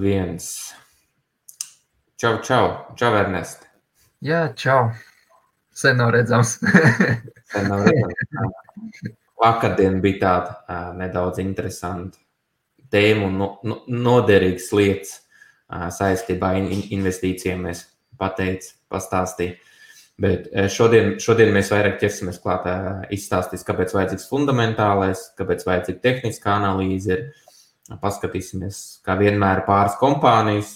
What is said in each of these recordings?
viens. Čau, čau, čau, Ernest. Jā, čau. Sen nav redzams. Sen nav redzams. Vakardien bija tāda nedaudz interesanta tēma un no, no, noderīgas lietas saistībā ar in, investīcijiem. Mēs pateicu, pastāstīju. Bet šodien, šodien mēs vairāk ķersimies klāt, izstāstīs, kāpēc vajadzīgs fundamentālais, kāpēc vajadzīga tehniskā analīze. Ir. Paskatīsimies, kā vienmēr, pāris kompānijas,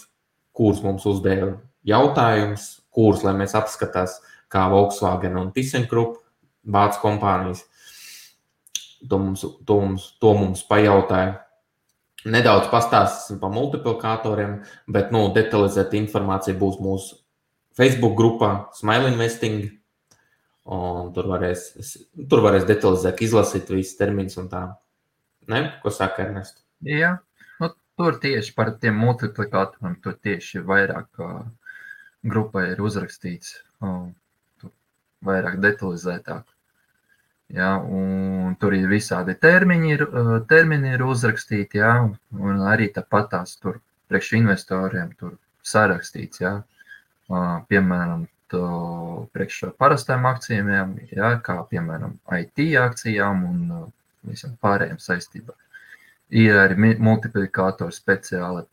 kuras mums uzdeva jautājumus, kuras, lai mēs apskatās, kā Volkswagen un ThyssenKrupp, vācu kompānijas. To mums, to, mums, to mums pajautāja. Nedaudz pastāstīsim par multiplikatoriem, bet nu, detalizēta informācija būs mūsu Facebook grupā, Smile Investing. Tur varēs, tur varēs detalizēt, izlasīt visus terminus un tā. Ne? Ko saka Ernest? Jā, nu, tur tieši par tiem multiplikatoriem, tur tieši vairāk uh, grupai ir uzrakstīts, uh, vairāk detalizētāk. Ja, tur ir visādi termiņi, ir, termini ir uzrakstīti, ja, un arī tāpat tās tur priekš investoriem tur sarakstīts. Ja, piemēram, priekš parastām akcijām, ja, kā piemēram IT akcijām un visam pārējiem saistībām. Ir arī multiplikātori speciāli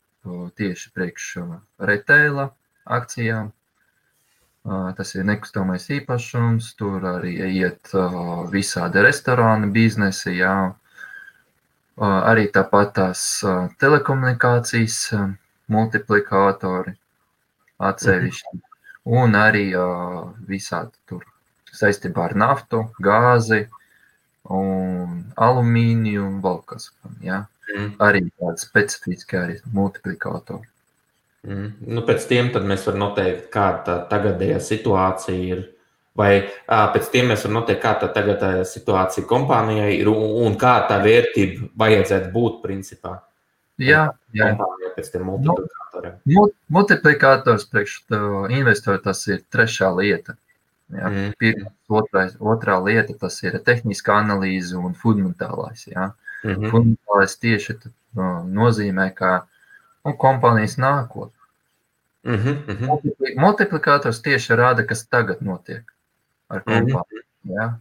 tieši priekš retaila akcijām, Tas ir nekustamais īpašums, tur arī iet visādi restorāni, biznesi, jā. Arī tāpat tās telekomunikācijas multiplikātori atsevišķi. Un arī visādi tur saistībā ar naftu, gāzi un alumīniju un vēl kas. Ja? Mm. Arī tādi specifiski arī multiplikātori. Mm. Nu, pēc tiem mēs varam noteikt, kāda tā tagadējā situācija ir. Vai ā, pēc tam mēs varam noteikt, kāda tā tagadējā situācija kompānijai ir un, un kā tā vērtība vajadzētu būt principā. Jā, jā. pēc tam multiplikatoriem. Multiplikators priekš investoru tas ir trešā lieta. Jā. Mm. Pirmā, otrais, otrā lieta tas ir tehniskā analīze un fundamentālais. Jā. Mm -hmm. Fundamentālais tieši nozīmē, ka nu, kompānijas nākotne. Uh -huh. Multiplikators tieši rāda, kas tagad notiek ar mhm. kompāniju. Uh -huh. ja?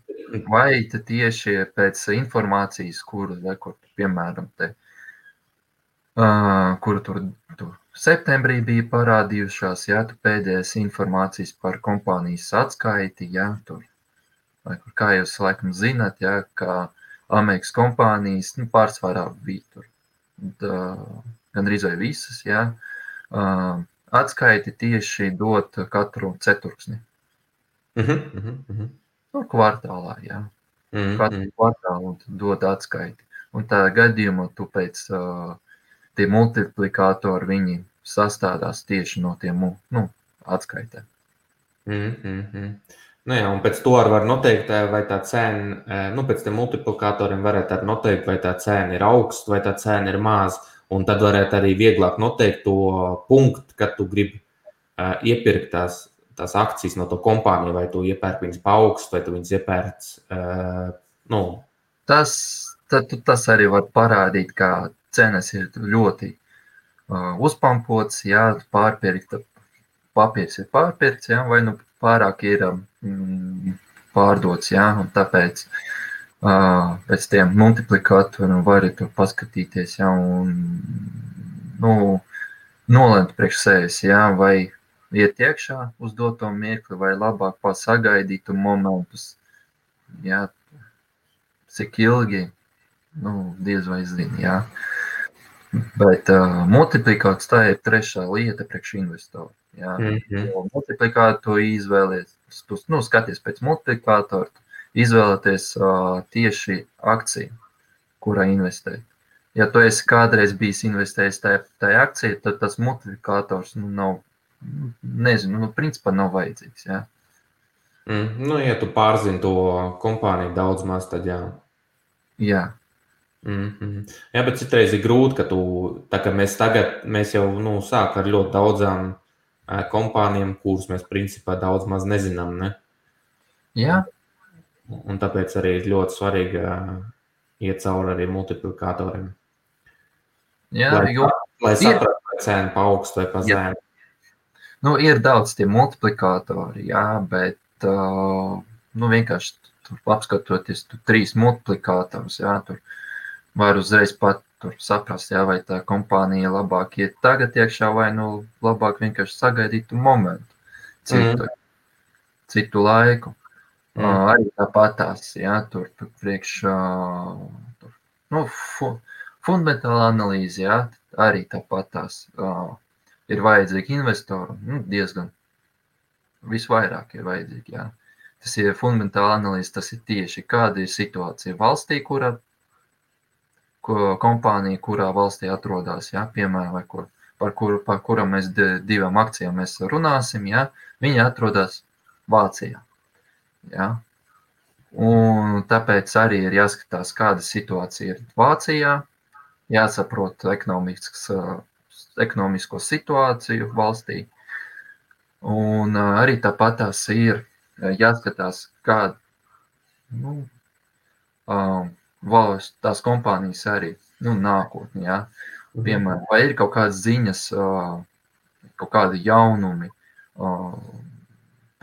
Vai tieši pēc informācijas, kuru, kur, piemēram, te, uh, kuru tur, tur septembrī bija parādījušās, ja tu pēdējais informācijas par kompānijas atskaiti, kur, kā jūs laikam zinat, ja, ka Amerikas kompānijas, nu, pārsvarā bija tur, gandrīz vai visas, uh, atskaiti tieši dot katru ceturksni. Uh -huh, uh -huh. Nu, kvartālā, jā. Uh -huh. Katru kvartālu dod atskaiti. Un tā gadījumā tu pēc uh, tie multiplikātori, viņi sastādās tieši no tiem nu, atskaitēm. Mm -hmm. Nu jā, un pēc tam var noteikt, vai tā cena, nu, pēc tam multiplikatoriem varētu noteikt, vai tā cena ir augsta vai tā cena ir maza. Un tad varētu arī vieglāk noteikt to punktu, kad tu gribi uh, iepirkt tās, tās akcijas no to kompāniju, vai tu iepērk viņas pa augstu, vai tu viņas iepērc. Uh, nu. tas, tad, tas arī var parādīt, ka cenas ir ļoti uh, uzpampots, jā, pārpirkta papīrs ir pārpirkts, jā, vai nu pārāk ir um, pārdots, jā, un tāpēc uh, pēc tiem multiplikatoriem var arī tur paskatīties, ja, un nu, nolemt priekš sevis, ja, vai iet iekšā uz doto mirkli, vai labāk pasagaidīt momentus, ja, cik ilgi, nu, diez vai zini, ja. Bet uh, multiplikāts tā ir trešā lieta priekš investoru. Ja. Mm -hmm. Multiplikātoru izvēlies, tu nu, skaties pēc multiplikātora, izvēlēties uh, tieši akciju, kurā investēt. Ja tu esi kādreiz bijis investējis tajā, tajā akcijā, tad tas multiplikators nu, nav, nezinu, nu, principā nav vajadzīgs. Ja? Mm, nu, ja tu pārzini to kompāniju daudz maz, tad jā. Jā. Mm -hmm. Jā, bet citreiz ir grūti, ka tu, tā kā mēs tagad, mēs jau nu, sākam ar ļoti daudzām kompānijām, kuras mēs principā daudz maz nezinām. Ne? Jā, Un tāpēc arī ir ļoti svarīgi iet cauri arī multiplikatoriem. Jā, lai, jo, lai saprastu, cena pa augstu vai pa zemu. Nu, ir daudz tie multiplikātori, jā, bet uh, nu, vienkārši tur apskatoties tur trīs multiplikātorus, jā, tur var uzreiz pat tur saprast, jā, vai tā kompānija labāk iet tagad iekšā, vai nu labāk vienkārši sagaidītu momentu, citu, mm. citu laiku. Mm. Uh, arī tāpatās, jā, tur, tur priekš, uh, tur, nu, fu, fundamentāla analīze, jā, arī tāpatās uh, ir vajadzīgi investori, nu, diezgan visvairāk ir vajadzīgi, jā. Tas ir fundamentāla analīze, tas ir tieši kāda ir situācija valstī, kura kompānija, kurā valstī atrodas, ja, piemēram, kur, par, kuru, par kuram mēs divām akcijām mēs runāsim, ja, viņi atrodas Vācijā. Ja. Un tāpēc arī ir jāskatās, kāda situācija ir Vācijā, jāsaprot ekonomisko situāciju valstī. Un arī tāpat tās ir jāskatās, kāda nu, um, valsts, tās kompānijas arī nu, nākotnē. Ja? Piemēram, vai ir kaut kādas ziņas, kaut kādi jaunumi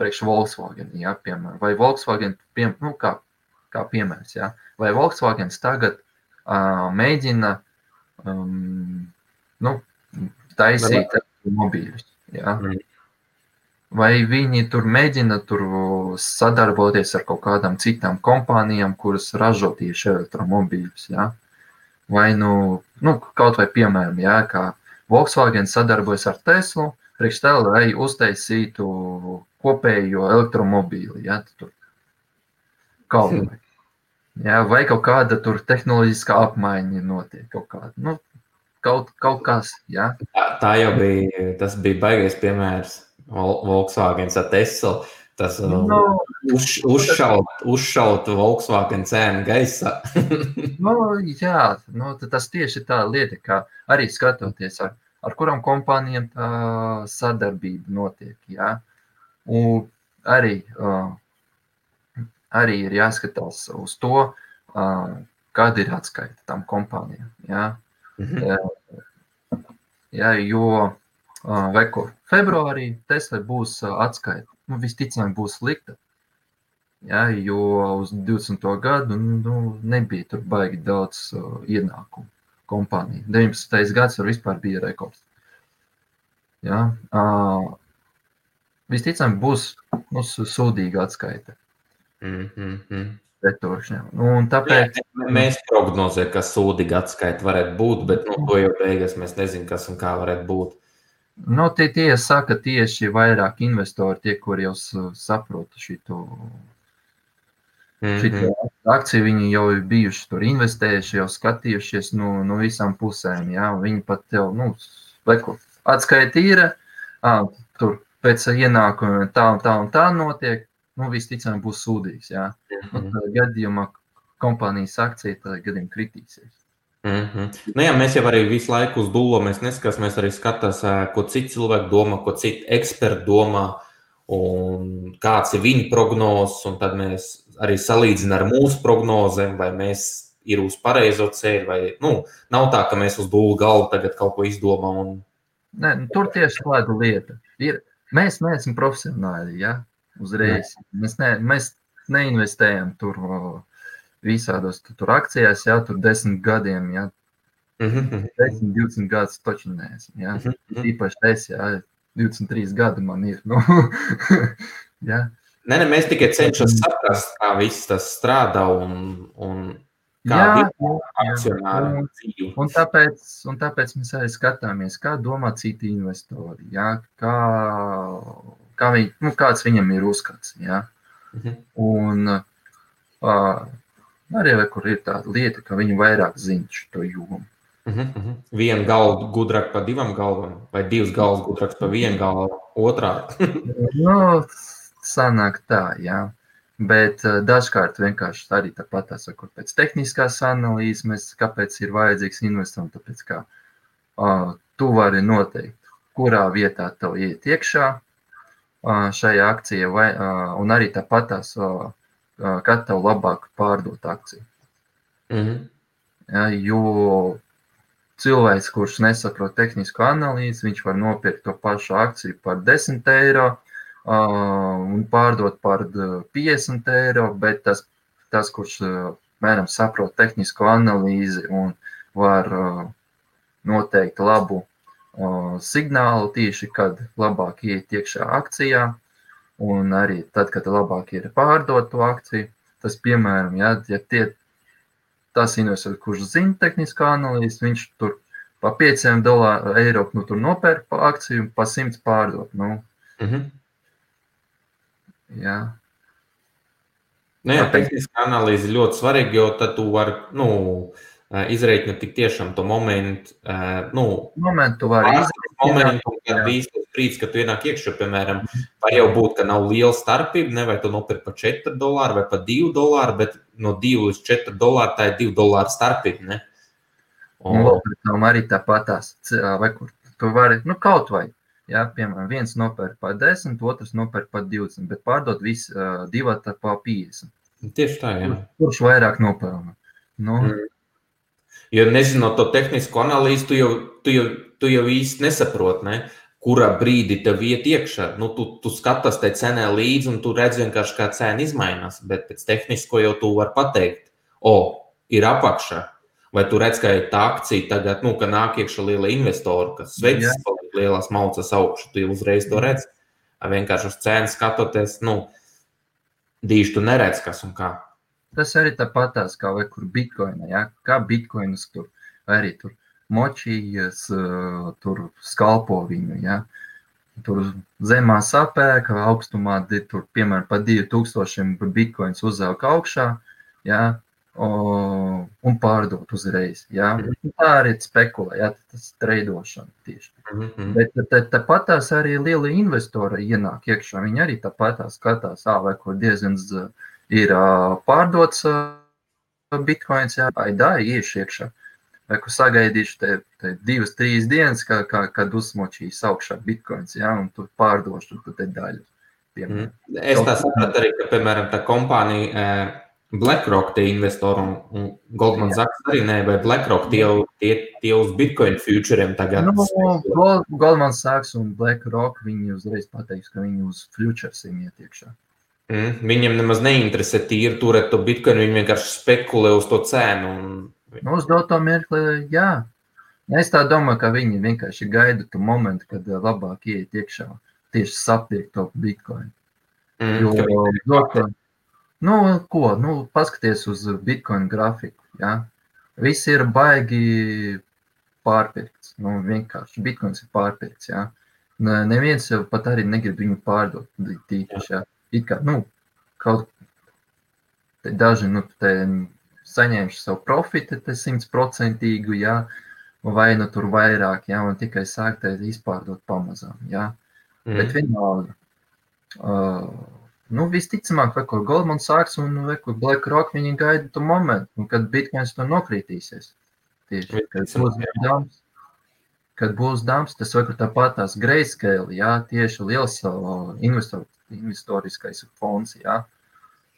priekš Volkswagen, ja? piemēram, vai Volkswagen, pie, nu, kā, kā piemērs, ja? vai Volkswagen tagad mēģina um, nu, taisīt mobīļus. Ja? Mm vai viņi tur mēģina tur sadarboties ar kaut kādām citām kompānijām, kuras ražo tieši elektromobīļus. Ja? Vai nu, nu, kaut vai piemēram, ja, kā Volkswagen sadarbojas ar Teslu, priekš tā, lai uztaisītu kopējo elektromobīli. Ja, tur kaut vai. Ja, vai kaut kāda tur tehnoloģiskā apmaiņa notiek kaut kāda. Nu, kaut, kaut kas, ja. tā, tā jau bija, tas bija baigais piemērs Volkswagen ar Tesla. Tas no. Um, uz, uzšaut, uzšaut Volkswagen cēnu gaisā. no, jā, no, tas tieši tā lieta, kā arī skatoties, ar, ar kurām kompānijām tā sadarbība notiek. Jā. Un arī, arī ir jāskatās uz to, kāda ir atskaita tam kompānijām. Jā. Mhm. Jā, jo kur februārī Tesla būs atskaita. Nu, visticamāk, būs slikta. Ja, jo uz 20. gadu nu, nebija tur baigi daudz uh, ienākumu kompānija. 19. gads ar vispār bija rekords. Ja, uh, visticamāk, būs nu, sūdīga atskaita. Mm -hmm. Un tāpēc Jā, mēs prognozējam, ka sūdīga atskaita varētu būt, bet nu, to jau beigās mēs nezinām, kas un kā varētu būt. Nu, tie, tie saka tieši vairāk investori, tie, kuri jau saprot šito, šito mm -hmm. akciju, viņi jau ir bijuši tur investējuši, jau skatījušies no, no visām pusēm. Jā. Viņi pat jau, nu, leku, atskaita ir, à, tur pēc ienākumiem tā un tā un tā notiek, nu, visticamāk būs sūdīgs, jā. Mm -hmm. Un gadījumā kompānijas akcija tad gadījumā kritīsies. Mm -hmm. nu, jā, mēs jau arī visu laiku uz dūlo mēs neskatāmies, arī skatās, ko citi cilvēki domā, ko citi eksperti domā, un kāds ir viņa prognozes. Tad mēs arī salīdzinām ar mūsu prognozēm, vai mēs ir uz pareizo ceļu, vai nu, nav tā, ka mēs uz dūlu galvu tagad kaut ko izdomājam. Un... Nē, nu, tur tieši tāda lieta. Ir, mēs neesam profesionāļi, ja? uzreiz. Ne. Mēs, ne, mēs neinvestējam tur. Uh, visādos tur akcijās, jā, tur desmit gadiem, jā, mm -hmm. 10, 20 gadus taču neesmu, jā, mm -hmm. īpaši es, jā, 23 gadi man ir, nu, jā. Nē, ne, mēs tikai cenšamies saprast, kā viss tas strādā un, un kāda jā, ir akcionāra dzīve. Un tāpēc, un tāpēc mēs arī skatāmies, kā domā citi investori, jā, kā, kā viņi, nu, kāds viņam ir uzskats, jā. Mm -hmm. Un, uh, Arī kur ir tāda lieta, ka viņi vairāk zina šo jomu. Uh -huh, uh -huh. Viena galva gudrāk par divām galvām, vai divas galvas gudrākas par vienu galvu, otrā. nu, sanāk tā, jā. Bet uh, dažkārt vienkārši arī tāpat, tā sakot, pēc tehniskās analīzes, kāpēc ir vajadzīgs investoriem, tāpēc kā uh, tu vari noteikt, kurā vietā tev iet iekšā uh, šajā akcijā, vai, uh, un arī tāpat tās uh, kad tev labāk pārdot akciju. Mm -hmm. ja, jo cilvēks, kurš nesaprot tehnisko analīzi, viņš var nopirkt to pašu akciju par 10 eiro uh, un pārdot par 50 eiro, bet tas, tas kurš mēram saprot tehnisko analīzi un var uh, noteikt labu uh, signālu tieši, kad labāk iet iekšā akcijā, un arī tad, kad labāk ir pārdot to akciju. Tas, piemēram, ja, ja tie, tas investors, kurš zina tehnisko analīzi, viņš tur pa 5 dolāru, eiro nu, nopērk pa akciju un pa 100 pārdot. Nu, mm -hmm. Jā. Nu, jā, tehniskā analīze ļoti svarīga, jo tad tu vari nu, izreikināt tik tiešām to momentu. Nu, momentu var izreikināt. Momentu, kad īsti brīdis, kad tu ienāk iekšā, piemēram, var jau būt, ka nav liela starpība, ne vai tu nopirki par 4 dolāru vai par 2 dolāru, bet no 2 līdz 4 dolāru tā ir 2 dolāru starpība. Ne? Un, un lūk, arī tāpat tās, vai kur tu vari, nu kaut vai, jā, piemēram, viens nopērk par 10, otrs nopērk par 20, bet pārdot visu uh, divu par 50. Tieši tā, jā. Kurš vairāk nopelna? Nu, mm. Jo nezinot to tehnisko analīzi, tu jau, tu jau, tu jau īsti nesaproti, ne? Kurā brīdī tev iet iekšā. Nu, tu, tu skaties tai cenai līdzi, un tu redz vienkārši, kā cena izmainās. Bet pēc tehnisko jau tu vari pateikt, o, ir apakšā. Vai tu redz, ka ir tā akcija tagad, nu, ka nāk iekšā liela investora, kas paliek lielās malcas augšu, tu uzreiz to redz. Vienkārši uz cenu skatoties, nu, dīši tu neredz, kas un kā. Tas arī tāpatās kā vai kur bitkoina, ja? kā bitkoinas tur arī tur močījies, tur skalpo viņu. Ja? Tur zemā sapēka, augstumā tur, piemēram, pa 2000 bitkoins uzauga augšā ja? o, un pārdot uzreiz. Ja? Mhm. Tā arī spekulē, ja? tas ir treidošana tieši. Mm -hmm. Bet tāpat tās arī lieli investori ienāk iekšā. Viņi arī tāpat tās skatās, ā, vai kur diezgan ir pārdots bitkoins, jā, vai dā, iešu iekšā kur sagaidīšu te, te divas, trīs dienas, kā, kā, kad uzsmočīs augšā bitkoins, ja, un tur pārdošu tur te daļu. Piemēram. Mm. Es tā sapratu arī, ka, piemēram, tā kompānija BlackRock tie investori un, un Goldman Sachs arī ne, vai BlackRock tie, tie, tie uz Bitcoin futuriem tagad. Nu, Gold, Goldman Sachs un BlackRock, viņi uzreiz pateiks, ka viņi uz futuresiem iet iekšā. Mm, viņiem nemaz neinteresē tīri turēt to Bitcoin, viņi vienkārši spekulē uz to cenu un uz doto mirkli, jā. Es tā domāju, ka viņi vienkārši gaida to momentu, kad eh, labāk iet iekšā tieši sapirkt to bitkoinu. Mm, jo, dota, nu, ko, nu, paskaties uz bitkoinu grafiku, jā. Viss ir baigi pārpirkts. Nu, vienkārši bitkoins ir pārpirkts, jā. Neviens jau pat arī negrib viņu pārdot tīpaši, jā. It kā, nu, kaut daži, nu, te saņemšu savu profitu, te simtprocentīgu, ja, vai nu tur vairāk, ja, un tikai sākt izpārdot pamazām, ja. Mm. Bet vienalga. Uh, nu, visticamāk, vai kur Goldman Sachs un vai kur BlackRock, viņi gaida to momentu, nu, kad Bitcoins to nokritīsies. Tieši, kad būs dāms, kad būs dāms, tas vai kur tāpat tās grayscale, jā, tieši liels uh, investor, investoriskais fonds, jā,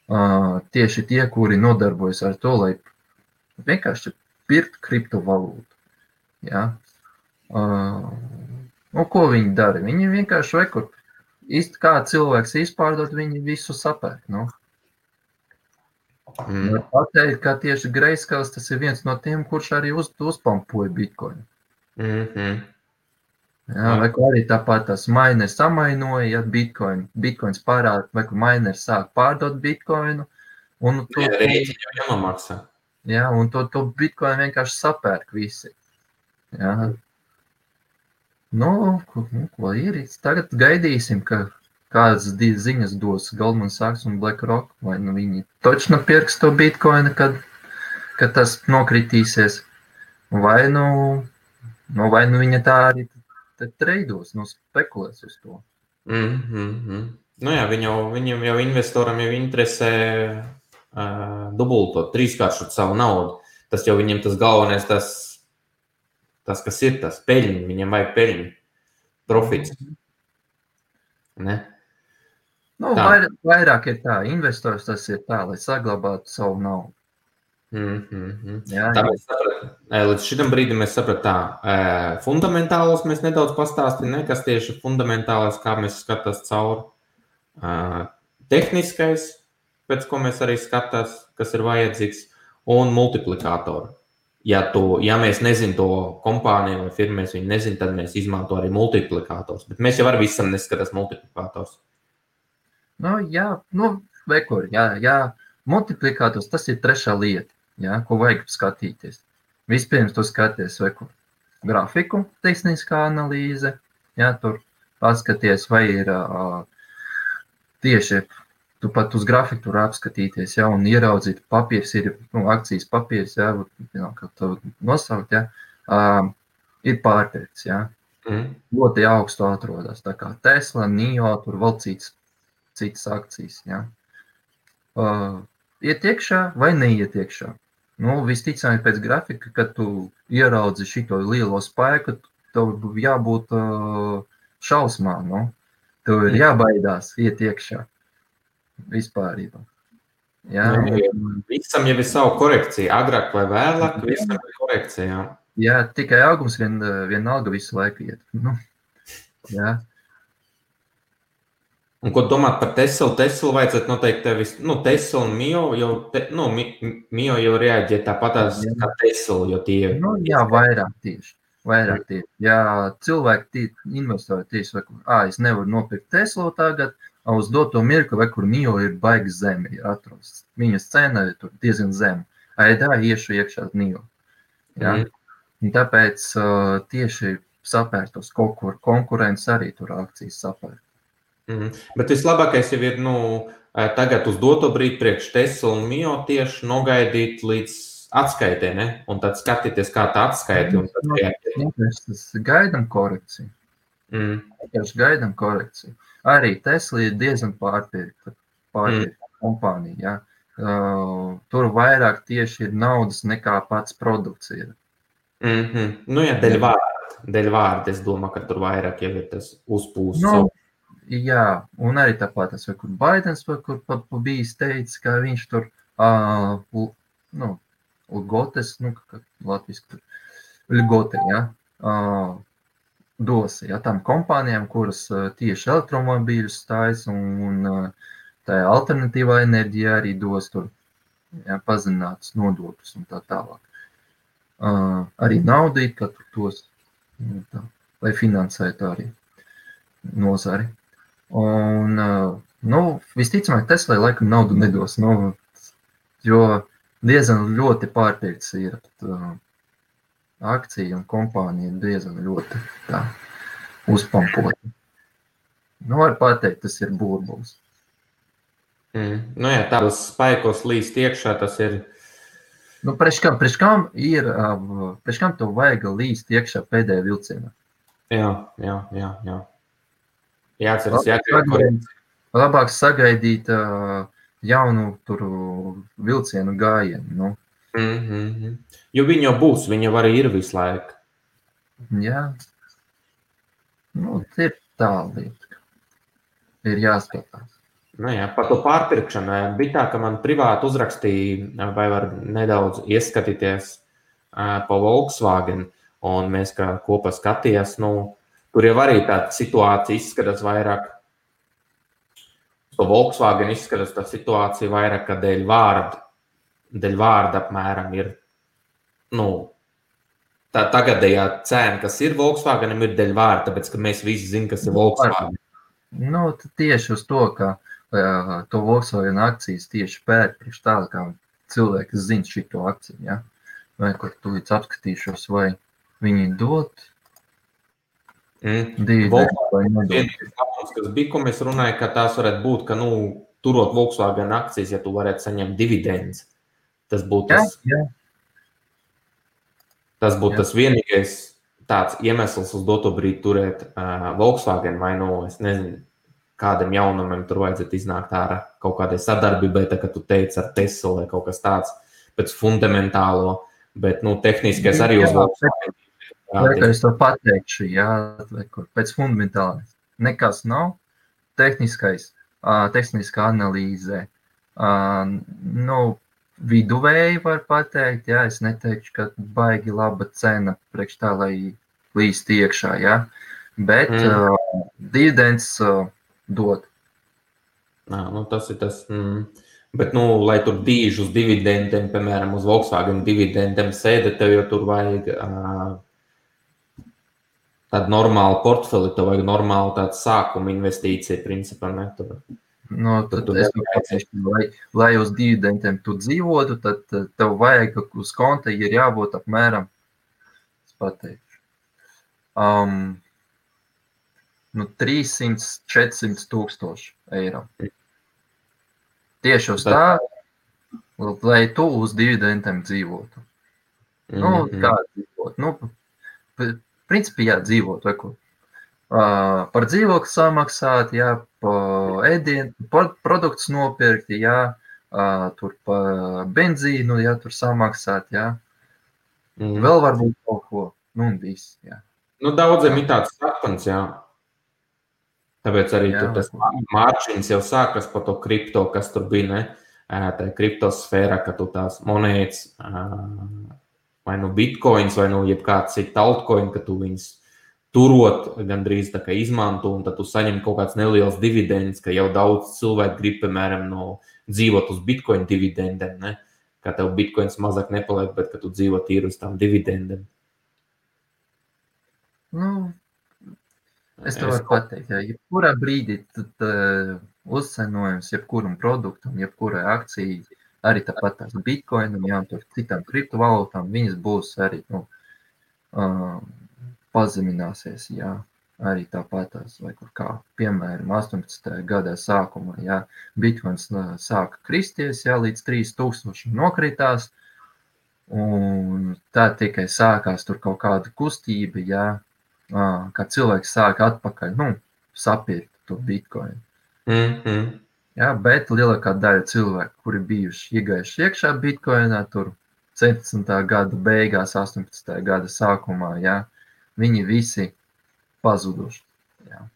tieši tie, kuri nodarbojas ar to, lai vienkārši pirkt kriptovalūtu. Ja? Uh, nu, ko viņi dara? Viņi vienkārši rekur, īsti kā cilvēks izpārdot, viņi visu sapērk. Nu. Mm. Pateikt, ka tieši Greiskals tas ir viens no tiem, kurš arī uz, uzpampoja Bitcoin. Mm -hmm. Jā, vai arī tāpat tas miners samainoja, ja bitcoin, bitcoins parāda, vai kur miners sāk pārdot bitcoinu. Un to, jā, rēķini jau jānomaksā. Jā, un to, to bitcoin vienkārši sapērk visi. Jā. Nu, ko, nu, ko ir? Tagad gaidīsim, ka kādas ziņas dos Goldman Sachs un BlackRock, vai nu viņi točno pirks to bitcoinu, kad, kad tas nokritīsies, vai nu, nu, vai nu viņa tā arī tad treidos, nu, spekulēs uz to. Mm -hmm. Nu jā, viņu, viņam jau investoram jau interesē uh, dubultot, trīskāršot savu naudu. Tas jau viņam tas galvenais, tas, tas kas ir tas peļņa, viņam vajag peļņu, profits. Ne? Nu, tā. vairāk ir tā, investors tas ir tā, lai saglabātu savu naudu. Mm -hmm. jā, jā. Saprat, līdz šim brīdim mēs sapratām, tā fundamentālos mēs nedaudz pastāstījām, kas tieši ir fundamentālais, kā mēs skatāmies cauri. Tehniskais, pēc ko mēs arī skatāmies, kas ir vajadzīgs, un multiplikātori. Ja, to, ja mēs nezinām to kompāniju vai firmu, mēs viņu nezinām, tad mēs izmantojam arī multiplikātors. Bet mēs jau ar visam neskatāmies multiplikātors. Nu, jā, nu, vekur, jā, jā, multiplikātors tas ir trešā lieta, jā, ko vajag skatīties. Vispirms tu skaties vekur grafiku, tehniskā analīze, jā, tur paskaties, vai ir uh, tieši Tu pat uz grafiku tur apskatīties, ja, un ieraudzīt, papīrs ir nu, akcijas papīrs, ja, kā to nosaukt, ja, uh, ir pārpirkts. Ja. Mm. Ļoti augstu atrodas. Tā kā Tesla, NIO, tur vēl citas, citas akcijas. Ja. Uh, iet iekšā vai neiet iekšā? Nu, visticamāk, pēc grafika, kad tu ieraudzi šo lielo spēku, tev jābūt šausmām. Nu? Tev ir jābaidās iet iekšā vispārībā. Jā, nu, visam jau ir sava korekcija. Agrāk vai vēlāk, visam ir korekcija. Jā, jā tikai augums vien, vienalga visu laiku iet. Nu, jā. Un, ko domāt par Teslu? Teslu vajadzētu noteikti tevis, nu, Tesla un Mio jau, te, nu, Mio jau reaģē tāpat kā Tesla, jo tie. Nu, jā, vairāk tieši. Vairāk tieši. Ja cilvēki tie, investori tieši saka, ah, es nevaru nopirkt Teslu tagad, uz doto mirkli, kur Mio ir baigi zemi atrodas. Viņas cena ir diezgan zema. Aidā iešu iekšā Mio. Ja? Mm. Un tāpēc uh, tieši sapērtos kaut kur konkurence arī tur akcijas sapērt. Mm. Bet vislabākais jau ir, nu, tagad uz doto brīdi priekš Tesla un Mio tieši nogaidīt līdz atskaitē, ne? Un tad skatīties, kā tā atskaita. Tad jā, mēs gaidām korekciju. Mm. Vienkārši gaidām korekciju. Arī Tesla ir diezgan pārpirkta, pārpirkta mm. kompānija. Ja? Uh, tur vairāk tieši ir naudas nekā pats produkts. Ir. Mm -hmm. Nu, ja dēļ vārda, dēļ vārda, es domāju, ka tur vairāk jau ir tas uzpūsts. Nu, jā, un arī tāpat tas, kur Baidens, kur pa, pa bijis teicis, ka viņš tur, uh, nu, Lgotes, nu, kā latviski, Lgote, ja, uh, dos ja, tām kompānijām, kuras tieši elektromobīļus stājas, un, un tā alternatīvā enerģija arī dos tur ja, pazeminātus nodokļus un tā tālāk. Uh, arī naudu, ka tur tos, nu, tā, lai finansētu arī nozari. Un, uh, nu, visticamāk, Tesla laikam naudu nedos, nu, jo diezgan ļoti pārpirkts ir. Uh, akcija un kompānija diezgan ļoti tā, uzpampota. Nu, var pateikt, tas ir burbulis. Mm. Nu, jā, tādos spēkos līst iekšā tas ir. Nu, Priekškām kam ir, priekškām tev vajag līst iekšā pēdējā vilcienā? Jā, jā, jā. jā. Jāatceras, jāatceras. Labāk sagaidīt uh, jaunu tur vilcienu gājienu. Nu. Mm -hmm. Jo viņi jau būs, viņi jau arī ir visu laiku. Jā, nu, ir tā lieta. Ir jāskatās. Nu jā, par to pārpirkšanu bija tā, ka man privāti uzrakstīja, vai var nedaudz ieskatīties pa Volkswagen, un mēs kā kopā skatījāmies. Nu, tur jau arī tāda situācija izskatās vairāk. To Volkswagen izskatās tā situācija vairāk dēļ vārdu dēļ vārda apmēram ir nu, tā tagadējā cena, kas ir Volkswagen, ir dēļ vārda, tāpēc ka mēs visi zinām, kas ir Volkswagen. Nu, tieši uz to, ka uh, to Volkswagen akcijas tieši pērk priekš tā, kā cilvēki, zina šo akciju. Ja? Vai kur tu līdz apskatīšos, vai viņi dod. Mm. Volkswagen, kas bija, ko mēs runājam, ka tās varētu būt, ka, nu, turot Volkswagen akcijas, ja tu varētu saņemt dividendus. Tas būtu tas, jā, jā. tas, būtu tas vienīgais tāds iemesls uz doto brīdi turēt uh, Volkswagen vai no, es nezinu, kādam jaunumam tur vajadzētu iznākt ārā kaut kādai sadarbībai, tā kā tu teici ar Tesla vai kaut kas tāds, pēc fundamentālo, bet, nu, tehniskais arī uz Volkswagen. Jā, es to pateikšu, jā, pēc fundamentālais. Nekas nav tehniskais, tehniskā analīze. Nu, viduvēji, var teikt. Jā, es neteikšu, ka baigi laba cena priekš tā, lai līst iekšā. Jā. Bet mm. uh, dividends uh, dod. Nā, nu, tas ir tas. Mm. Bet, nu, lai tur dīž uz dividendiem, piemēram, uz Volkswagen dividendiem sēde, tev jau tur vajag uh, tādu normālu portfeli, tev vajag normālu tādu sākuma investīciju, principā. Ne, tur. No, tad, tad es domāju, lai, lai uz dividendiem tu dzīvotu, tad tev vajag uz konta ir jābūt apmēram, es pateikšu, um, nu, 300-400 tūkstoši eiro. Tieši uz tā, lai tu uz dividendiem dzīvotu. Nu, mm -hmm. kā dzīvot? Nu, principā, jā, dzīvot. Vai, Uh, par dzīvokli samaksāt, jā, par ēdienu, par produktus nopirkt, jā, uh, tur par benzīnu, jā, tur samaksāt, jā. Mm. Vēl varbūt kaut ko, nu un viss, jā. Nu, daudziem ir tāds sapnis, jā. Tāpēc arī jā, tas mārciņš jau sākas par to kripto, kas tur bija, ne? Tā kriptosfēra, ka tu tās monētas, vai nu bitkoins, vai nu jebkāds cits altcoin, ka tu viņus turot, gandrīz tā kā izmanto, un tad tu saņem kaut kāds neliels dividends, ka jau daudz cilvēku grib, piemēram, no dzīvot uz bitkoinu dividendiem. Ne? Kā tev bitkoins mazāk nepaliek, bet ka tu dzīvo tīri uz tām dividendiem. Nu, es tev varu pateikt, ja jebkurā brīdī tad, uh, uzcenojums, jebkuram produktam, jebkurai akcijai, arī tāpat tās bitkoinam, jā, tur citām kriptovalūtām, viņas būs arī, nu, uh, pazemināsies. Jā. Arī tāpat, vai kur kā, piemēram, 18. gada sākumā, ja bitkoins sāka kristies, jā, līdz 3000 nokritās, un tā tikai sākās tur kaut kāda kustība, jā, kā cilvēks sāka atpakaļ, nu, sapirkt to bitkoinu. Mm -hmm. Jā, bet lielākā daļa cilvēku, kuri bijuši iegājuši iekšā bitkoinā, tur 17. gada beigās, 18. gada sākumā, jā, viņi visi pazuduši. Jā.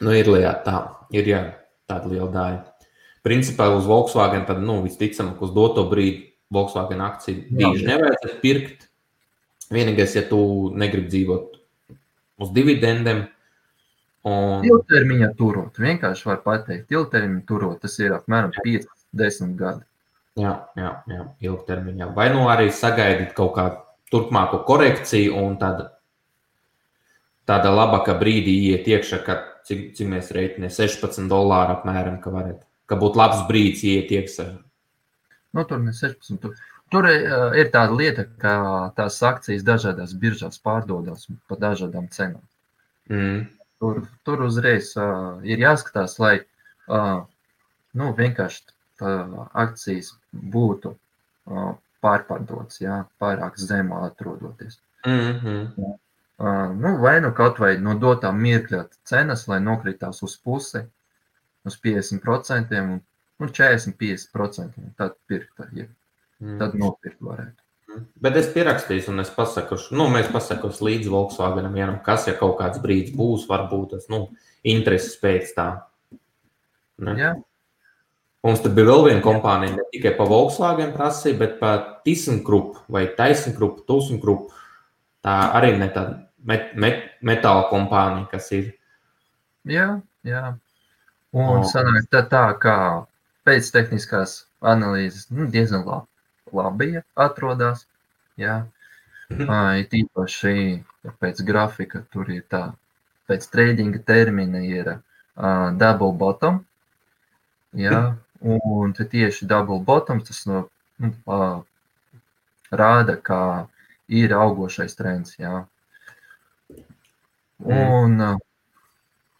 Nu, ir lieta tā, ir jā, tāda liela daļa. Principā uz Volkswagen tad, nu, visticamāk, uz doto brīdi Volkswagen akciju bieži nevajadzētu pirkt. Vienīgais, ja tu negribi dzīvot uz dividendiem. Un... Ilgtermiņā turot, vienkārši var pateikt, ilgtermiņā turot, tas ir apmēram 5-10 gadi. Jā, jā, jā, ilgtermiņā. Vai nu arī sagaidīt kaut kādu turpmāko korekciju un tad tāda labāka brīdī iet iekšā, ka cik, cik mēs reiķinām 16 dolāru apmēram, ka, varat, ka būtu labs brīdis iet iekšā. Nu, tur ne 16. Tur, tur uh, ir tāda lieta, ka tās akcijas dažādās biržās pārdodas pa dažādām cenām. Mm. Tur, tur uzreiz uh, ir jāskatās, lai uh, nu, vienkārši akcijas būtu uh, pārpārdots, jā, pārāk zemā atrodoties. Mm -hmm. uh, nu, vai nu kaut vai no dotām mirkļa cenas, lai nokritās uz pusi, uz 50% un nu, 40-50%. Tad pirkt, ja, mm. tad nopirkt varētu. Bet es pierakstīšu, un es pasaku, nu, mēs pasakām līdzi Volkswagenam, ja nu kas, ja kaut kāds brīdis būs, varbūt tas, nu, intereses pēc tā. Ne? Jā. Mums tur bija vēl viena kompānija, ne tikai par Volkswagen prasīja, bet par ThyssenKrupp vai ThyssenKrupp, ThyssenKrupp. Tā arī ne tāda met, met, metāla kompānija, kas ir. Jā, jā. Un oh. sanāk tā, tā kā pēc tehniskās analīzes nu, diezgan labi, labi atrodas. Jā. Mhm. Uh, tīpaši pēc grafika tur ir tā, pēc tradinga termina ir uh, double bottom. Jā, Un tieši double bottoms tas no, nu, uh, rāda, ka ir augošais trends. Jā. Mm. Un, uh,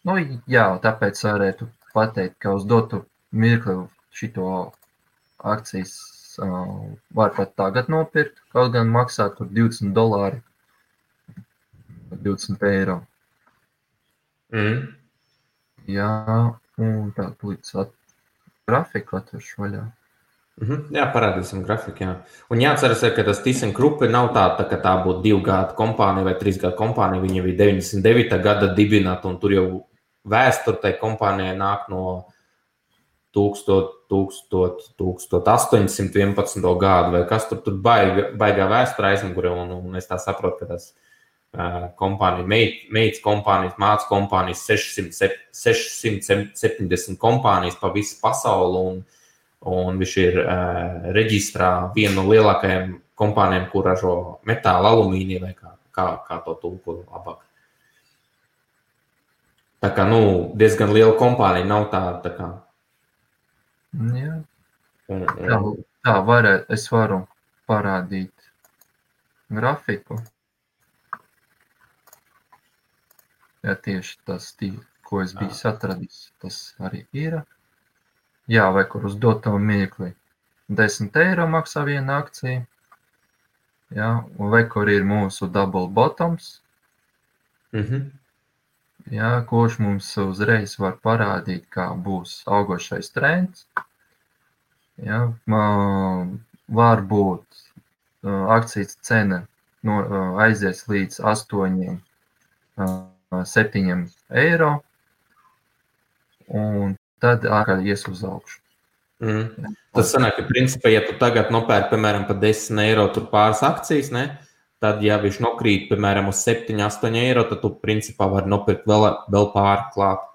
nu, jā, tāpēc varētu pateikt, ka uz dotu mirkli šito akcijas var pat tagad nopirkt, kaut gan maksā tur 20 dolāri, 20 eiro. Mm. Jā, un tā līdz at, grafiku atveršu vaļā. Mm -hmm. Jā, parādīsim grafiku. Jā. Un jāatcerās, ka tas Tīsens Grupa nav tāda, tā, ka tā būtu divu gadu kompānija vai trīs gadu kompānija. Viņa bija 99. gada dibināta, un tur jau vēsture tai kompānijai nāk no 1811. gadu, vai kas tur, tur baiga, baigā vēsturē aizmugurē, un, un es tā saprotu, ka tas uh, kompānija, meit, meitas kompānijas, mācas kompānijas, 600, 670 kompānijas pa visu pasauli, un, un viņš ir uh, reģistrā viena no lielākajām kompānijām, kur ražo metāla, alumīniju vai kā, kā, kā to tulko labāk. Tā kā nu, diezgan liela kompānija nav tāda. Tā kā, Jā. Un, un... Tā, tā varētu, es varu parādīt grafiku. Jā, tieši tas, ko es biju atradis, tas arī ir. Jā, vai kur uz doto mirkli 10 eiro maksā viena akcija. Jā, vai kur ir mūsu double bottoms. Mm -hmm ja, kurš mums uzreiz var parādīt, kā būs augošais trends. Ja, var būt akcijas cena no, aizies līdz 8, 7 eiro, un tad ārkārtīgi ies uz augšu. Mm. Tas sanāk, ka, principā, ja tu tagad nopērci, piemēram, par 10 eiro pāris akcijas, ne, Tad, ja viņš nokrīt, piemēram, uz 7, 8 eiro, tad tu principā vari nopirkt vēl, vēl pāri klāt.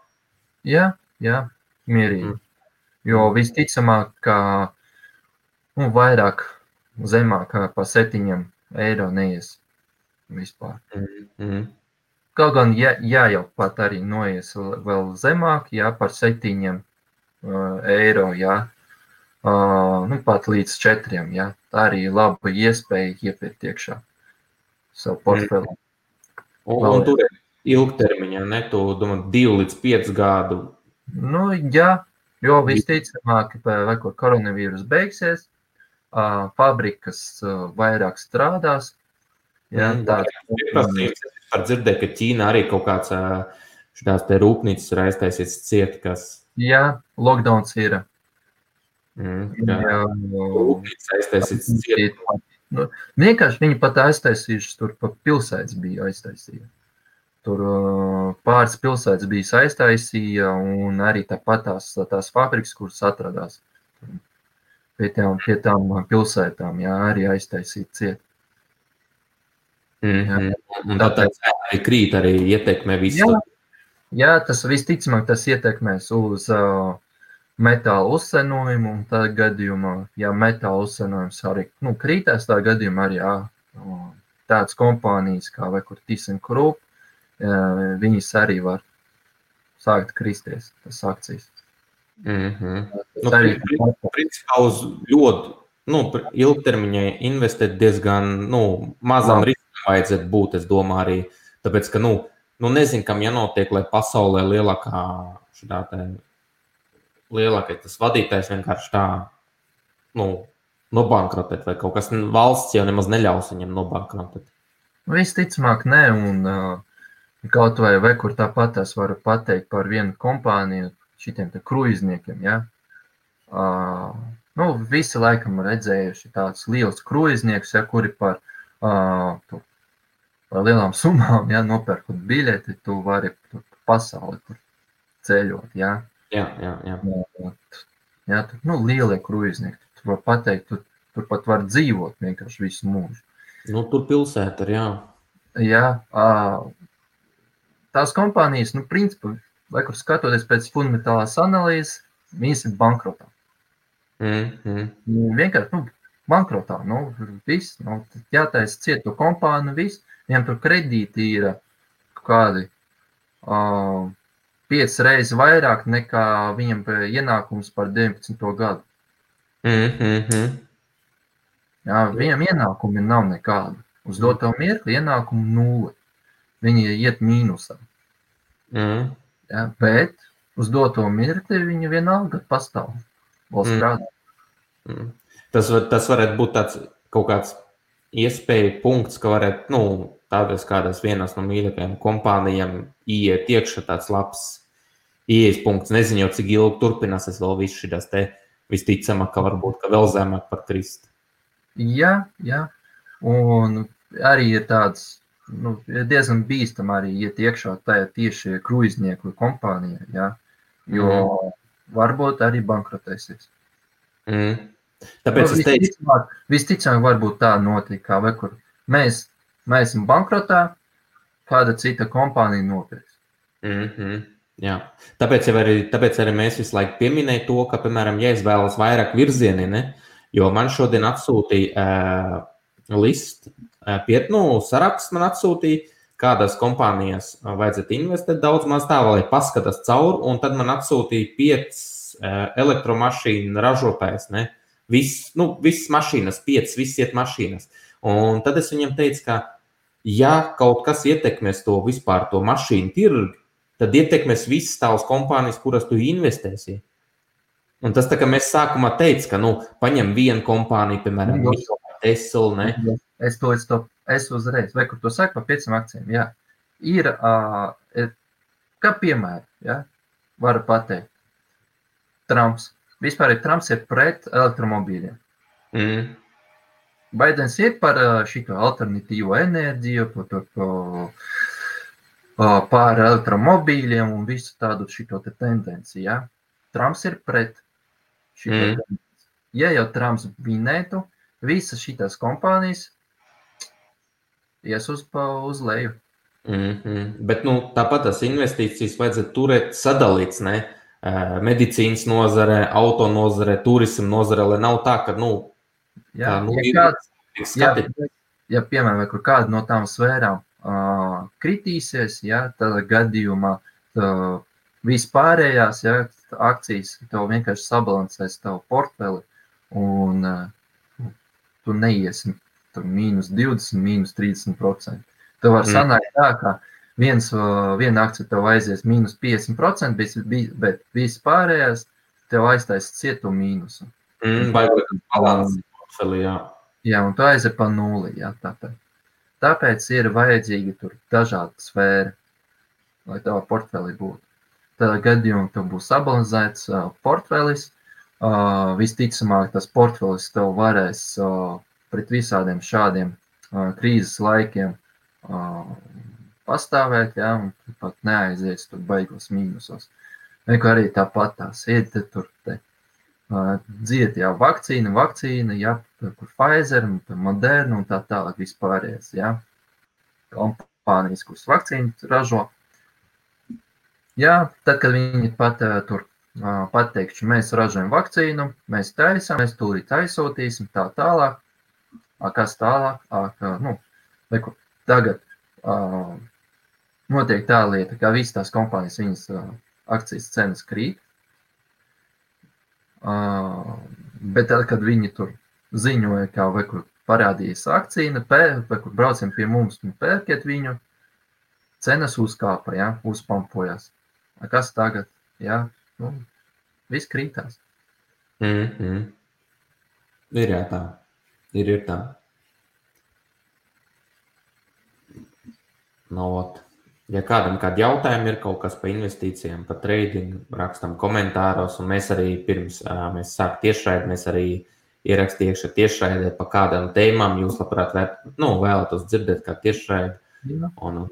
Jā, jā mierīgi. Mm. Jo visticamāk, ka nu, vairāk zemāk par 7 eiro neies vispār. Mm. Mm. Kaut gan, ja, ja jau pat arī noies vēl zemāk, jā, par 7 uh, eiro, jā, uh, nu, pat līdz 4, jā, tā arī laba iespēja iepirkt iekšā savu portfeli. Un, un tur ir ilgtermiņā, ne tu domā, divu līdz piecu gadu. Nu, jā, jo visticamāk, vai kur koronavīrus beigsies, fabrikas vairāk strādās. Jā, mm, tāds var dzirdēt, ka Ķīna arī kaut kāds šādās te rūpnīcas ir aiztaisies ciet, kas. Jā, lockdowns ir. Mm, jā, jā rūpnīcas aiztaisies ciet. Nu, vienkārši viņi pat aiztaisījuši, tur pa pilsētas bija aiztaisīja. Tur uh, pāris pilsētas bija aiztaisīja, un arī tāpat tās, tās fabrikas, kuras atradās pie tām, pie tām pilsētām, jā, arī aiztaisīt ciet. Mm -hmm. Un tā tā arī krīt, arī ietekmē visu. Jā, jā tas visticamāk tas ietekmēs uz uh, metāla uzsenojumu, un tādā gadījumā, ja metāla uzsenojums arī nu, krītās, tā gadījumā arī jā, tādas kompānijas kā vai kur ThyssenKrupp, viņas arī var sākt kristies, tas akcijas. Mm -hmm. Tas nu, arī principā uz ļoti nu, ilgtermiņā investēt diezgan nu, mazam riskam vajadzētu būt, es domāju, arī tāpēc, ka, nu, nu nezinu, kam jānotiek, lai pasaulē lielākā šādā lielākais tas vadītājs vienkārši tā nu, nobankrotēt, vai kaut kas valsts jau nemaz neļaus viņam nobankrotēt. Visticamāk, nē, un uh, kaut vai, vai kur tāpat es varu pateikt par vienu kompāniju, šitiem kruizniekiem. Ja? Uh, nu, visi laikam redzējuši tādus lielus kruizniekus, ja, kuri par, uh, tu, par lielām summām ja, nopērkot biļeti, tu vari tur pasauli tur ceļot. Ja? Jā, jā, jā. jā tur, nu, lielie kruiznieki. Tur var pateikt, tur, tur pat var dzīvot vienkārši visu mūžu. Nu, tur pilsēta ir, jā. Jā, tās kompānijas, nu, principā, vai kur skatoties pēc fundamentālās analīzes, viņas ir bankrotā. Mm, mm. Vienkārši, nu, bankrotā, nu, viss, nu, jātaisa cietu kompāniju, viss, viņam tur kredīti ir kādi, uh, piecas reizes vairāk nekā viņam ienākums par 19. gadu. Mm -hmm. Jā, viņam ienākumi nav nekādi. Uz doto mirkli ienākumu nulle. Viņi iet mīnusā. Mm. Jā, bet uz doto mirkli viņi vienalga pastāv. Mm. Mm. Tas, var, tas varētu būt tāds kaut kāds iespēja punkts, ka varētu, nu, tādas kādas vienas no mīļākajām kompānijām iet iekšā tāds labs ieejas punkts. Nezinu, jau, cik ilgi turpināsies vēl viss šīs te visticamāk, ka varbūt ka vēl zemāk par krist. Jā, jā. Un arī ir tāds nu, diezgan bīstami arī iet iekšā tajā tieši kruiznieku kompānijā. Ja? Jo mm. varbūt arī bankrotēsies. Mm. Tāpēc nu, es teicu, visticamāk, visticamāk, varbūt tā notika, vai kur mēs, mēs esam bankrotā, kāda cita kompānija nopirks. Mm -hmm. Jā. Tāpēc, arī, tāpēc arī mēs visu laiku pieminējam to, ka, piemēram, ja es vēlos vairāk virzieni, ne, jo man šodien atsūtīja uh, listu, uh, piet, nu, saraksts man atsūtīja, kādās kompānijās vajadzētu investēt daudz maz tā, lai paskatās cauri, un tad man atsūtīja piecas uh, elektromašīnu ražotājs, ne, Viss, nu, visas mašīnas, piecas, visas iet mašīnas. Un tad es viņam teicu, ka, ja kaut kas ietekmēs to vispār to mašīnu tirgu, tad ietekmēs visas tavas kompānijas, kuras tu investēsi. Un tas tā kā mēs sākumā teicām, ka, nu, paņem vienu kompāniju, piemēram, Tesla. Es to es, to, es uzreiz, vai kur to saku par piecām akcijām, jā. Ir, uh, kā piemēra, jā, varu pateikt, Trumps vispār ir Trumps ir pret elektromobīļiem. Mm. Baidens ir par šo alternatīvo enerģiju, par to, pār elektromobīļiem un visu tādu te tendenci. Ja? Trumps ir pret mm. tendenci. Ja jau Trumps vinētu, visas šīs kompānijas ies uz, uz leju. Mm -hmm. Bet nu, tāpat tās investīcijas vajadzētu turēt sadalīts. Ne? medicīnas nozare, auto nozare, turisma nozare, lai nav tā, ka, nu, jā, tā, nu ja, kāds, ja, ja, piemēram, kur kāda no tām sfērām uh, kritīsies, ja, tad gadījumā uh, vispārējās ja, akcijas tev vienkārši sabalansēs tavu portfeli un uh, tu neiesi tur mīnus 20, mīnus 30%. Tev var mm. sanākt tā, ka viens, viena akcija tev aizies mīnus 50%, bet, bet viss pārējais tev aiztais cietu mīnusu. Mm, vai balanci portfelī, jā. Jā, un tu aizies pa nuli, jā, tāpēc. Tāpēc ir vajadzīgi tur dažādi sfēri, lai tavā portfelī būtu. Tādā gadījumā tev būs sabalansēts uh, portfelis. Uh, visticamāk, tas portfelis tev varēs uh, pret visādiem šādiem uh, krīzes laikiem uh, pastāvēt, ja, un pat neaizies tur baigos mīnusos. Neko arī tāpat tās ir, te tur te, dziet, jā, vakcīna, vakcīna, jā, kur Pfizer, Moderna un tā tālāk vispārējais, jā. Kompānijas, kuras vakcīnu ražo. Jā, tad, kad viņi pat tur pateikšu, mēs ražojam vakcīnu, mēs taisam, mēs tūlīt aizsūtīsim, tā tālāk. Kas tālāk? Nu, tagad uh, notiek tā lieta, ka visas tās kompānijas, viņas akcijas cenas krīt. Bet tad, kad viņi tur ziņoja, ka vai kur parādījās akcija, vai kur braucam pie mums un pērkiet viņu, cenas uzkāpa, ja, uzpampojas. Kas tagad? Ja, nu, viss krītās. Mm -hmm. Ir jā, tā. Ir, ir tā. Nu, Ja kādam kādi jautājumi ir kaut kas par investīcijām, par trading, rakstam komentāros, un mēs arī pirms mēs sākam tiešraidi, mēs arī ierakstījām iekšā tiešraidē par kādām tēmām. Jūs labprāt vērt, nu, vēlatos dzirdēt, kā tiešraidi. Un,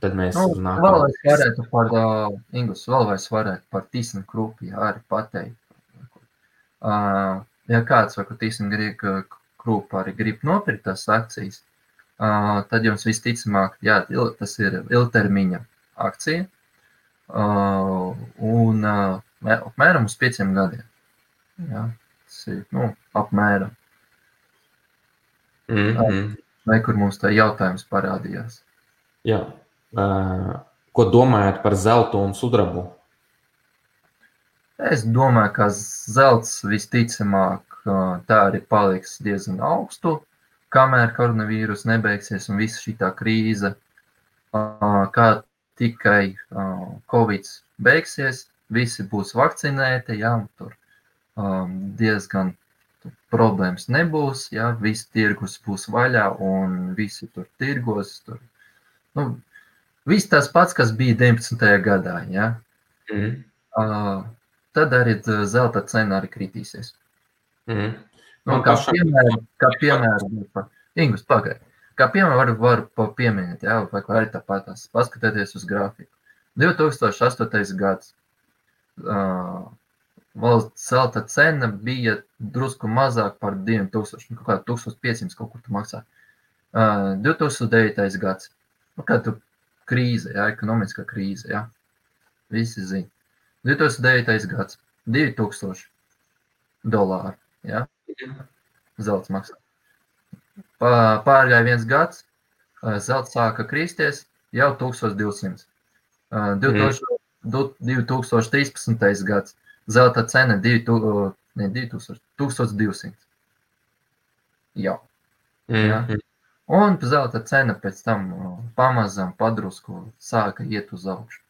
tad mēs nu, nākam. Vēl es varētu par, uh, Ingus, vēl es varētu par tīsnu krupi arī pateikt. Uh, ja kāds vai, ka tīsnu krupa arī grib nopirkt tās akcijas, tad jums visticamāk, jā, tas ir ilgtermiņa akcija. Un apmēram uz pieciem gadiem. Jā, tas ir nu, apmēram. Mm -hmm. Vai kur mums tā jautājums parādījās? Jā. Ko domājat par zeltu un sudrabu? Es domāju, ka zelts visticamāk tā arī paliks diezgan augstu kamēr koronavīrus nebeigsies un visa šī krīze, kā tikai Covid beigsies, visi būs vakcinēti, jā, tur diezgan problēmas nebūs, jā, viss tirgus būs vaļā un visi tur tirgos. Tur, nu, viss tas pats, kas bija 19. gadā, jā. Mm. Uh, tad arī zelta cena arī kritīsies. Mm. Nu, kā piemēram, kā piemēram, Ingus, pagaidi. Kā piemēram, varu, varu pieminēt, jā, vai arī tāpat paskatieties uz grafiku. 2008. gads. uh, valsts zelta cena bija drusku mazāk par 2000, nu, kaut kā 1500 kaut kur tu maksā. Uh, 2009. gads, nu, kad tu krīze, jā, ekonomiskā krīze, jā, visi zina. 2009. gads, 2000 dolāri, jā, zelts maksā. Pārgāja viens gads, zelts sāka kristies jau 1200. 2000, mm. 2013. gads, zelta cena 2000, ne, 2000, 1200. Jau. Mm. Ja? Un zelta cena pēc tam pamazām padrusku sāka iet uz augšu.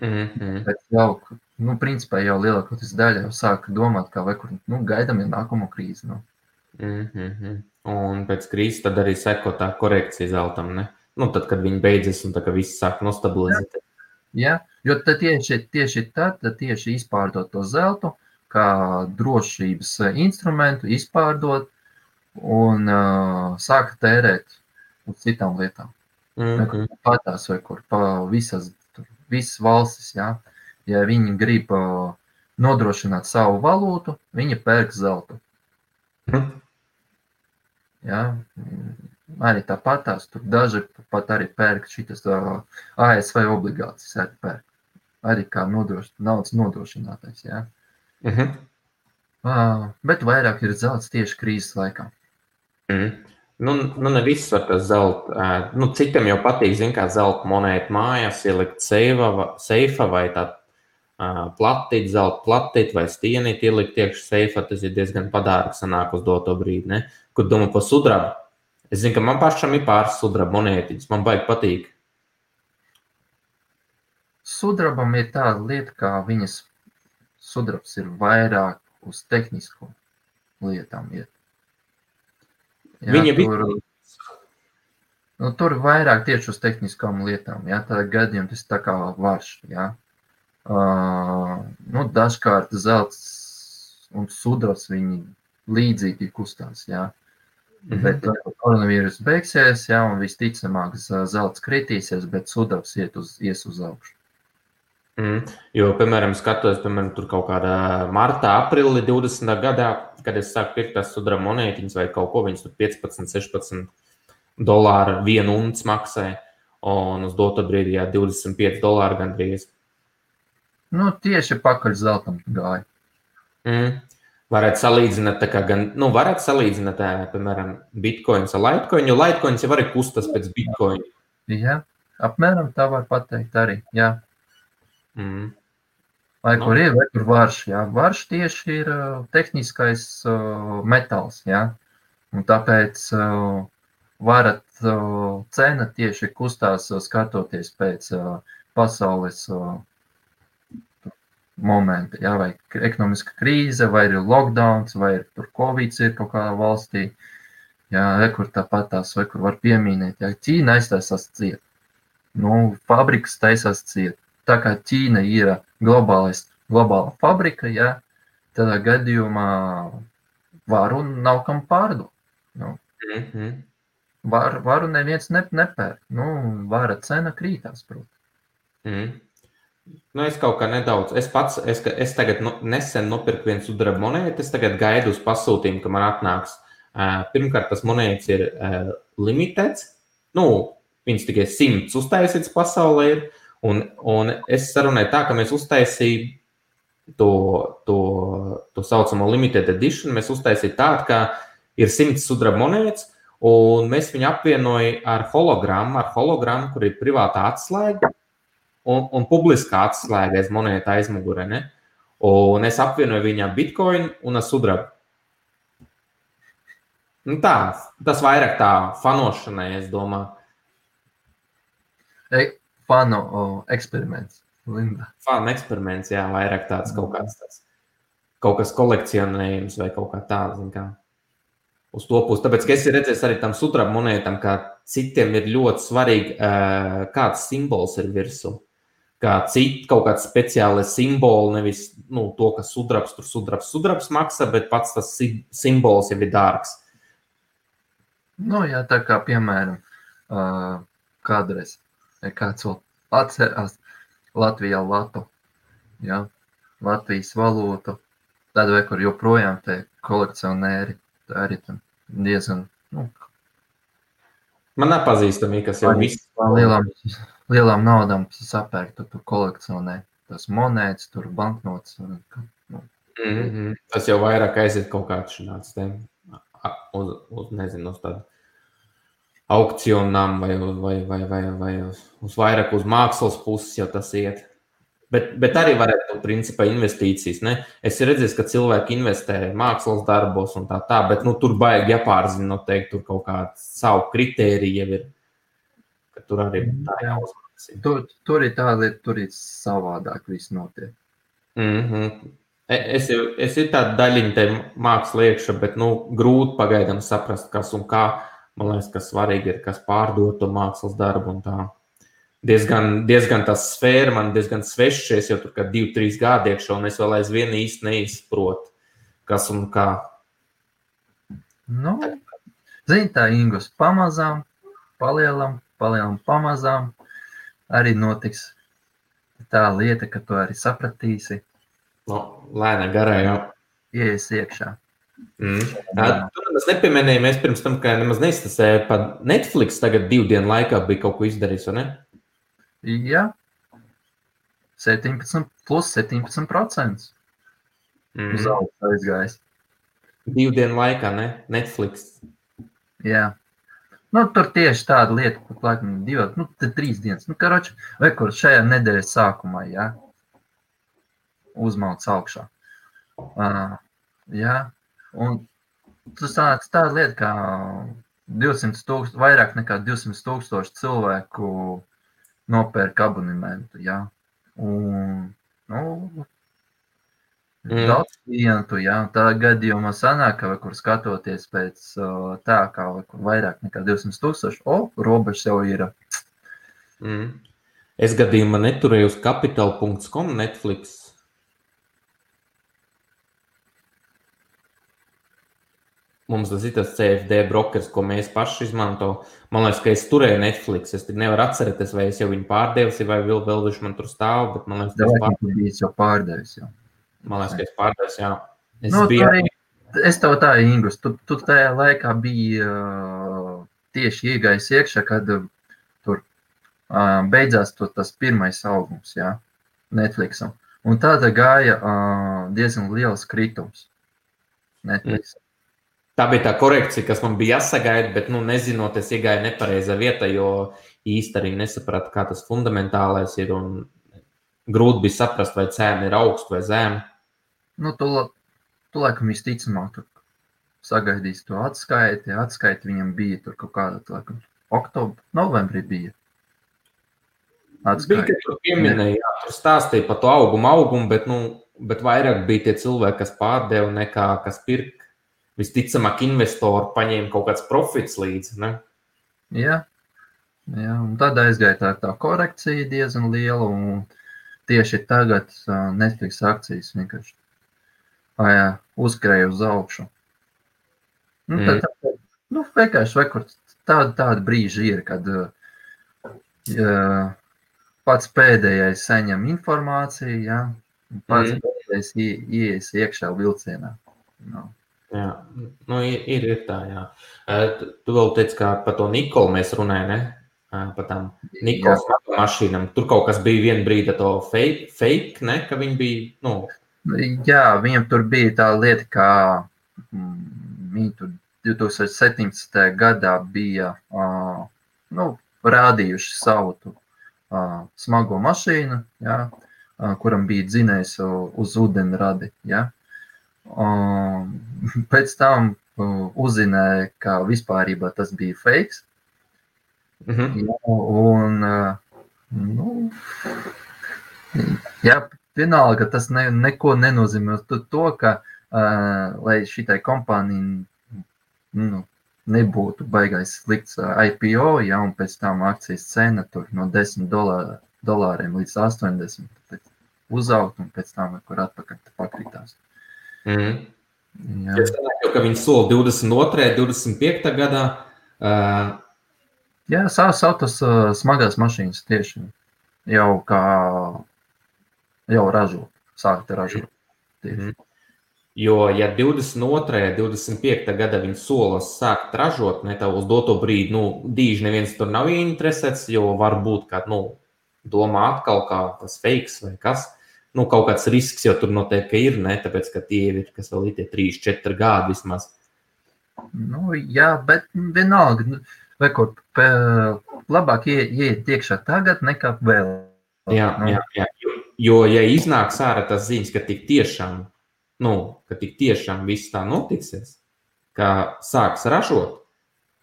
Mm -hmm. Bet jau, nu, principā jau lielākoties daļa jau sāka domāt, kā vai kur, nu, gaidām jau nākamo krīzi. Nu. Mm -hmm. Un pēc krīzes tad arī seko tā korekcija zeltam, ne? Nu, tad, kad viņi beidzas un ka viss sāk nostabilizēt. Ja? Jo tad tieši, tieši tad, tad tieši izpārdot to zeltu, kā drošības instrumentu, izpārdot un uh, sāka tērēt uz citām lietām. Mm -hmm. Patās vai kur pa visas visas valstis, ja, ja viņi grib uh, nodrošināt savu valūtu, viņi pērk zeltu. Mm. Ja, arī tāpat tās tur daži pat arī pērk šitas uh, ASV obligācijas arī pērk. Arī kā nodroš, naudas nodrošinātais, ja. Mm -hmm. uh, bet vairāk ir zelts tieši krīzes laikā. Mm. Nu, nu ne viss var tas zelta. Nu, citiem jau patīk, zin, kā zelta monētu mājās, ielikt seifa, vai tā uh, platīt, zelta platīt vai stienīt, ielikt iekšā seifa. Tas ir diezgan padārgi sanāk uz doto brīdi, ne? Kur domā par sudrabu. Es zinu, ka man pašam ir pāris sudraba monētiņas, man baigi patīk. Sudrabam ir tāda lieta, ka viņas sudrabs ir vairāk uz tehnisko lietām. Iet. Jā, Viņa bija. Tur, nu, tur vairāk tieši uz tehniskām lietām. Jā, tādā gadījumā tas tā kā varš. Jā. Uh, nu, dažkārt zelts un sudrabs viņi līdzīgi kustās. Jā. Mm -hmm. Bet, koronavīrus beigsies, jā, un visticamāk, zelts kritīsies, bet sudrabs iet uz, ies uz augšu. Mm. Jo, piemēram, skatos, piemēram, tur kaut kādā martā, aprīlī 20. gadā, kad es sāku pirkt tās sudraba monētiņas vai kaut ko, viņas tur 15, 16 dolāru vienu unci maksāja. Un uz doto brīdi jā, 25 dolāri gandrīz. Nu, tieši pakaļ zeltam gāja. Mm. Varētu salīdzināt, kā gan, nu, varētu salīdzināt, piemēram, bitkoins ar litecoin, jo litecoins jau arī kustas pēc bitcoin. Jā, apmēram tā var pateikt arī, jā. Mm. Vai kur ir, vai kur varš. Jā. Varš tieši ir uh, tehniskais uh, metāls. Jā. Un tāpēc uh, varat uh, cena tieši kustās uh, skatoties pēc uh, pasaules uh, momenta. Jā, vai ekonomiska krīze, vai ir lockdowns, vai ir tur covid ir kaut kādā valstī. Jā, kur tāpat tās, vai kur var pieminēt. Jā, Ķīna aiztaisās ciet. Nu, fabrikas taisās ciet tā kā Ķīna ir globālais, globāla fabrika, ja, tādā gadījumā varu nav kam pārdot. Nu, mm -hmm. var, varu neviens ne, nepērk. Nu, vara cena krītās, protams. Mm. Nu, es kaut kā nedaudz, es pats, es, es tagad nu, nesen nopirku vienu sudraba monētu, es tagad gaidu uz pasūtījumu, ka man atnāks. Uh, pirmkārt, tas monētas ir uh, limitēts. Nu, viņas tikai simts uztaisīts pasaulē ir. Un, un es sarunāju tā, ka mēs uztaisījām to, to, to saucamo limited edition. Mēs uztaisījām tādu, ka ir simts sudraba monētas, un mēs viņu apvienojam ar hologrammu, ar hologrammu, kur ir privāta atslēga un, un publiskā atslēga aiz monēta aizmugurē. Ne? Un es apvienoju viņā bitkoinu un sudrabu. Nu tā, tas vairāk tā fanošanai, es domāju. Ei, fanu eksperiments. Linda. Fanu eksperiments, jā, vairāk tāds kaut kāds tāds. Kaut kas kolekcionējums vai kaut kā tāds. Kā. Uz to pusi. Tāpēc, es redzēju arī tam sudraba monētam, ka citiem ir ļoti svarīgi, kāds simbols ir virsū. Kā citi kaut kāds speciāls simbols, nevis nu, to, ka sudrabs tur sudrabs, sudrabs maksā, bet pats tas simbols jau ir dārgs. Nu, jā, tā kā piemēram, kādreiz kāds vēl atcerās Latvijā Latu. ja? Latvijas valūtu, tad vai kur joprojām te kolekcionēri, tā arī tam diezgan, nu, Man nepazīstami, kas jau viss. Lielām, lielām naudām sapērk, tu, tu kolekcionē tas monētas, tur banknotes. Un, nu. mm -hmm. Tas jau vairāk aiziet kaut kāds šāds te uz, uz, nezinu, uz tādu aukcionām vai, vai, vai, vai, vai uz, uz vairāk uz mākslas puses jau tas iet. Bet, bet arī varētu būt principā investīcijas. Ne? Es redzēju, ka cilvēki investē mākslas darbos un tā tā, bet nu, tur baigi jāpārzina noteikti tur kaut kāda savu kritēriju jau ir. Tur arī tā jāuzmanās. Tur, tur ir tā lieta, tur ir savādāk viss notiek. Mm -hmm. Es jau es ir tāda daļiņa te mākslas iekšā, bet nu, grūti pagaidām saprast, kas un kā. Man liekas, ka svarīgi ir, kas pārdot to mākslas darbu un tā diezgan, diezgan tā sfēra man diezgan sveša. Es jau tur kā divi, trīs gadi iekšā, un es vēl aizvien īsti neizprotu, kas un kā. Nu, Zini, tā Ingūna pamazām, palielam, palielam, pamazām arī notiks tā lieta, ka tu arī sapratīsi. No, lēna garā jau. Ies iekšā. Mm. Tā, tu nemaz nepieminēji, mēs pirms tam, ka nemaz neiztasēja, pa Netflix tagad divu dienu laikā bija kaut ko izdarījis, vai ne? Jā, 17 plus 17%. Mm. Uz augšu aizgājis. Divu dienu laikā, ne? Netflix. Jā. Nu, tur tieši tāda lieta, pat laikam, divi, nu, trīs dienas. Nu, karoči, vai kur šajā nedēļas sākumā, jā, uzmauc augšā. Uh, jā, un tas tāds tāda lieta, kā 200 tūkstoši, vairāk nekā 200 tūkstoši cilvēku nopērk abonementu. Ja? Un, nu, mm. Daudz klientu, ja tā gadījumā sanāk, ka, kur skatoties pēc tā, kā kur vairāk nekā 200 tūkstoši, o, robežas jau ir. Mm. Es gadījumā neturēju uz kapitāla.com Netflix Mums tas ir tas CFD brokers, ko mēs paši izmantojam. Man liekas, ka es turēju Netflix. Es nevaru atcerēties, vai es jau viņu pārdevu, vai vēl, vēl viņš man tur stāv. Bet man liekas, ka tas pārdevis, jau pārdevis. Jau. Man liekas, ka es pārdevu. Jā, es nu, biju. Arī, es tev tā, Ingūns, tu, tu tajā laikā biji uh, tieši iegājis iekšā, kad uh, tur uh, beidzās to, tas pirmais augums, jā, Netflixam. Un tāda gāja uh, diezgan liels kritums Netflix. Mm. Tā bija tā korekcija, kas man bija jāsagaida, bet, nu, nezinot, es iegāju nepareizā vietā, jo īsti arī nesapratu, kā tas fundamentālais ir. Grūti bija saprast, vai cena ir augsta vai zema. Nu, tu, tu laikam visticamāk sagaidīsi to atskaiti. Atskaiti viņam bija tur kaut kāda, laikam, oktobra, novembrī bija. Atskaiti. Bija, ka tur pieminēja, jā, tur stāstīja par to augumu, augumu, bet, nu, bet vairāk bija tie cilvēki, kas pārdeva nekā kas pirka visticamāk, investori paņēma kaut kāds profits līdzi. Ne? Jā, jā, un tad aizgāja tā, tā korekcija diezgan liela. Tieši tagad Netflix akcijas vienkārši jā, uzkrāja uz augšu. Nu, tad, mm. tad, nu, vienkārši vekur, tāda, tāda brīža ir, kad jā, pats pēdējais saņem informāciju, jā, pats mm. pēdējais ieies iekšā vilcienā. No. Jā, nu, ir, ir, ir tā, jā. Tu, tu vēl teici, ka par to Nikolu mēs runājam, ne? Par tām Nikolas mašīnām. Tur kaut kas bija viena brīdi to fake, fake, ne? Ka viņi bija, nu. Jā, viņam tur bija tā lieta, ka mm, viņi tur 2017. gadā bija, uh, nu, rādījuši savu tu, uh, smago mašīnu, jā, uh, kuram bija dzinējs uz ūdenradi, jā. Um, pēc tam uh, uzzināja, ka vispār tas bija fake. Mm -hmm. ja, un, uh, nu, jā, vienalga, tas ne, neko nenozīmē to, ka, uh, lai šitai kompānijai nu, nebūtu baigais slikts IPO, ja, un pēc tam akcijas cena tur no 10 dolār, dolāriem līdz 80 uzaugt, un pēc tam kur atpakaļ pakritās. Mm. Jā. Es domāju, ka viņi sola 22. un 25. gadā. Uh, Jā, savas autos uh, smagās mašīnas tieši jau kā jau ražot. sākt ražot. Tieši. Mhm. Jo, ja 22. un 25. gada viņi solas sākt ražot, ne tā uz doto brīdi, nu, dīži neviens tur nav interesēts, jo var būt, ka, nu, domā atkal kā tas feiks vai kas. Nu, kaut kāds risks jau tur noteikti ir, ne? Tāpēc, ka tie ir, kas vēl ir tie 3, 4 gadi vismaz. Nu, jā, bet vienalga, nu, kā labāk ie- ieiet iekšā tagad nekā vēl. Jā, Nu, jā, jā. Jo, jo, ja iznāks ārā tas ziņas, ka tik tiešām, nu, ka tik tiešām viss tā notiksies, ka sāks ražot,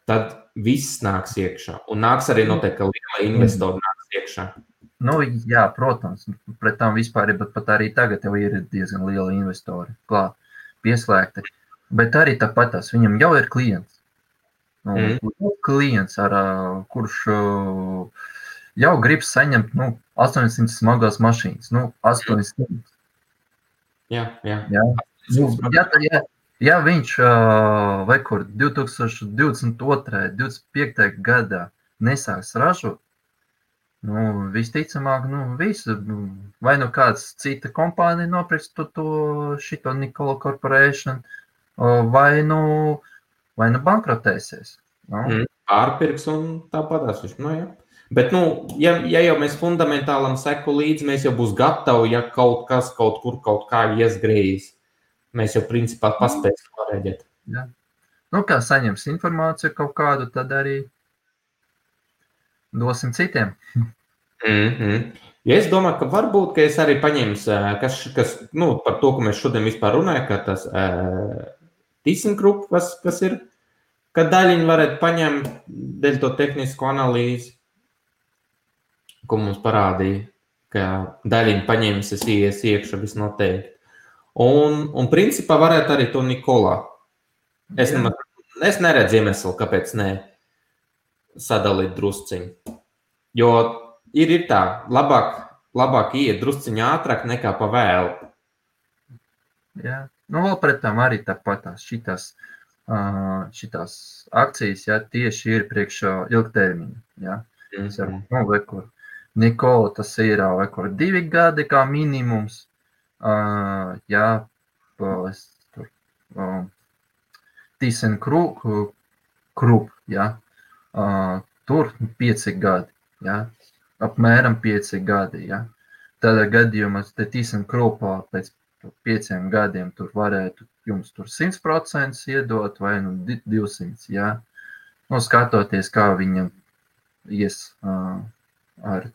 tad viss nāks iekšā. Un nāks arī noteikti, ka liela investori nāks iekšā. Nu, jā, protams, pret tām vispār ir, bet pat arī tagad jau ir diezgan liela investori klāt, pieslēgti. Bet arī tāpat tās viņam jau ir klients. Nu, Mm. mm. Klients, ar, kurš ā, jau grib saņemt nu, 800 smagās mašīnas. Nu, 800. Jā, jā. Jā. Nu, ja, ja, ja viņš vai kur 2022. 25. gadā nesāks ražot, nu, visticamāk, nu, visu, nu, vai nu kāds cita kompānija nopirks to, to šito Nikola Corporation, vai nu, vai nu bankrotēsies. Nu, Mm. Pārpirks un tāpatās viņš. Nu, jā. Bet, nu, ja, ja jau mēs fundamentālam seku līdzi, mēs jau būsim gatavi, ja kaut kas kaut kur kaut kā iesgrējīs. Mēs jau principā paspēsim pareģēt. nu, kā saņems informāciju kaut kādu, tad arī dosim citiem. Mm -hmm. ja es domāju, ka varbūt ka es arī paņemšu, kas, kas nu, par to, ko mēs šodien vispār runājam, ka tas uh, tīsnkrups, kas, kas ir, ka daļiņu varētu paņemt dēļ to tehnisko analīzi, ko mums parādīja, ka daļiņu paņems, es ies iekšā visnoteikti. Un, un principā varētu arī to Nikolā. Es, nemaz, es neredzu iemeslu, kāpēc ne sadalīt drusciņu. Jo ir, ir tā, labāk, labāk iet drusciņā ātrāk nekā pa vēlu. Jā. Nu, vēl pret tam arī tāpatās šitās, šitās akcijas, jā, tieši ir priekšā ilgtermiņa. Jā. Jau, Mhm. nu, vai kur Nikola tas ir vai kur divi gadi kā minimums. Uh, jā, es tur. Um, Tīsen krup, krup, jā. Uh, tur pieci gadi, jā. Apmēram pieci gadi, jā. Tādā gadījumā te tīsen krupā pēc pieciem gadiem tur varētu jums tur 100% iedot vai nu di- 200, jā. Nu, skatoties, kā viņam ies uh, ar,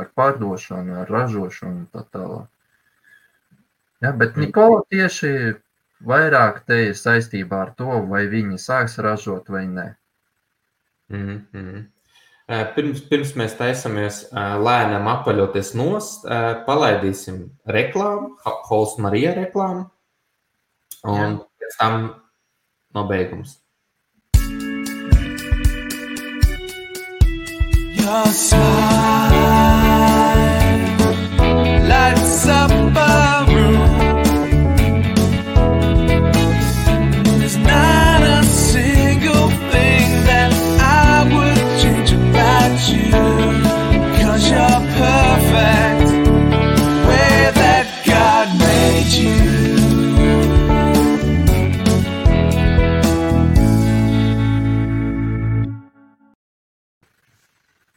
ar pārdošanu, ar ražošanu un tā tālāk. Ja, bet Nikola tieši vairāk te ir saistībā ar to, vai viņi sāks ražot vai nē. Mm -hmm. Pirms, pirms mēs taisamies ā, lēnām apaļoties nost, ā, palaidīsim reklāmu, Hols Marija reklāmu, un Jā. pēc tam nobeigums. Your smile lights up a room.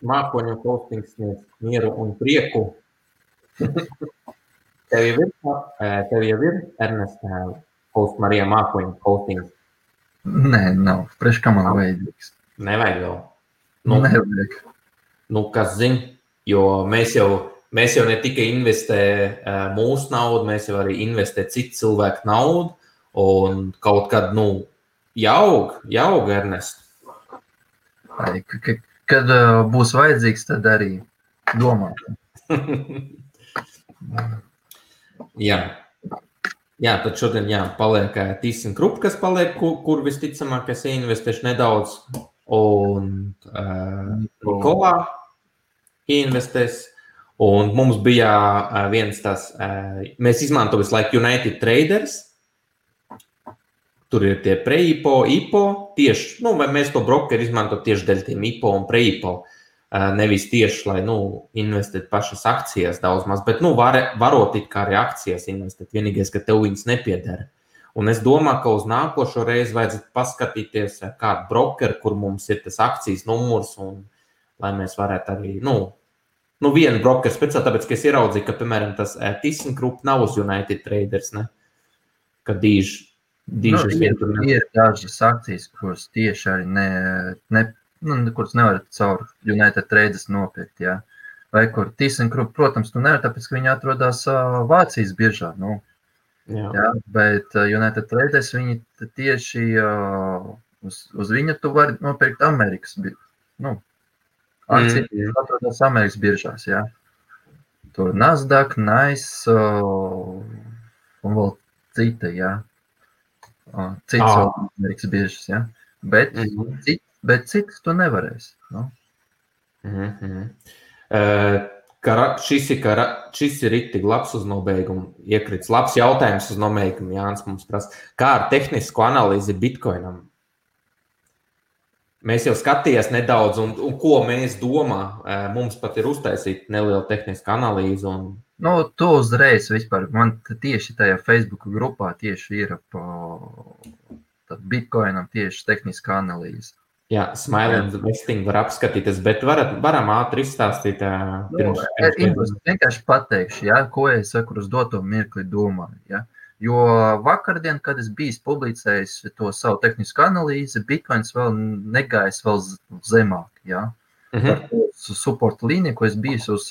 Mākoņu postings sniedz mieru un prieku. tev jau ir, tev jau ir Ernest Hols Marija mākoņu postings. Nē, nav. Priekš kā man vajadzīgs. Nevajag vēl. Nu, Nu, Nevajag. Nu, kas zina, jo mēs jau, mēs jau ne tikai investējam mūsu naudu, mēs jau arī investējam citu cilvēku naudu. Un kaut kad, nu, jaug, jaug Ernest. Ai, ka- ka- Kad uh, būs vajadzīgs, tad arī domāt. jā. jā, tad šodien jā, paliek tīsim grupa, kas paliek, kur, kur visticamāk es investēšu nedaudz. Un uh, Nikolā investēs. Un mums bija uh, viens tas, uh, mēs izmantojam visu laiku United Traders. Tur ir tie pre-IPO, IPO. Tieši, nu, mēs to brokeru izmantojam tieši dēļ tiem IPO un pre-IPO. Nevis tieši, lai nu, investētu pašas akcijas daudz maz, bet nu, var, varot it kā arī akcijas investēt. Vienīgais, ka tev viņas nepiedara. Un es domāju, ka uz nākošo reizi vajadzētu paskatīties, kādu brokeru, kur mums ir tas akcijas numurs, un lai mēs varētu arī, nu, nu vienu brokeru speciāli, tāpēc, ka es ieraudzīju, ka, piemēram, tas ThyssenKrupp nav uz United Traders, ne? Ka dīž, dīž nu, ir, ir dažas akcijas, kuras tieši arī ne, ne, nu, kuras nevarat caur United Traders nopirkt, jā. Vai kur ThyssenKrupp, protams, tu nevar, tāpēc, ka viņi atrodas uh, Vācijas biržā, nu, Jā. Jā, bet uh, United Traders viņi tieši uh, uz, uz viņa tu vari nopirkt Amerikas nu, akcijas, mm. kas atrodas Amerikas biržās. Jā. Tur Nasdaq, Nice uh, un vēl cita, jā. Uh, cits oh. vēl Amerikas biržas, jā. Bet, mm -hmm. cit, bet citas tu nevarēsi. Nu. Mm -hmm. uh, ka šis ir, ka šis ir itīgi labs uz nobeigumu. Iekrits labs jautājums uz nobeigumu. Jānis mums prasa, kā ar tehnisko analīzi Bitcoinam? Mēs jau skatījāmies nedaudz, un, un ko mēs domājam. Mums pat ir uztaisīta neliela tehniska analīze. Un... Nu, to uzreiz vispār. Man tieši tajā Facebook grupā tieši ir pa Bitcoinam tieši tehniska analīze. Jā, Smiley investing var apskatīties, bet varat, varam ātri izstāstīt. Uh, pirms, nu, pirms, pirms. Es vienkārši pateikšu, ja, ko es saku uz doto mirkli domāju. Ja. Jo vakardien, kad es biju publicējis to savu tehnisku analīzi, Bitcoins vēl negājis vēl zemāk. Ja. Uh mhm. -huh. Support līnija, ko es biju uz,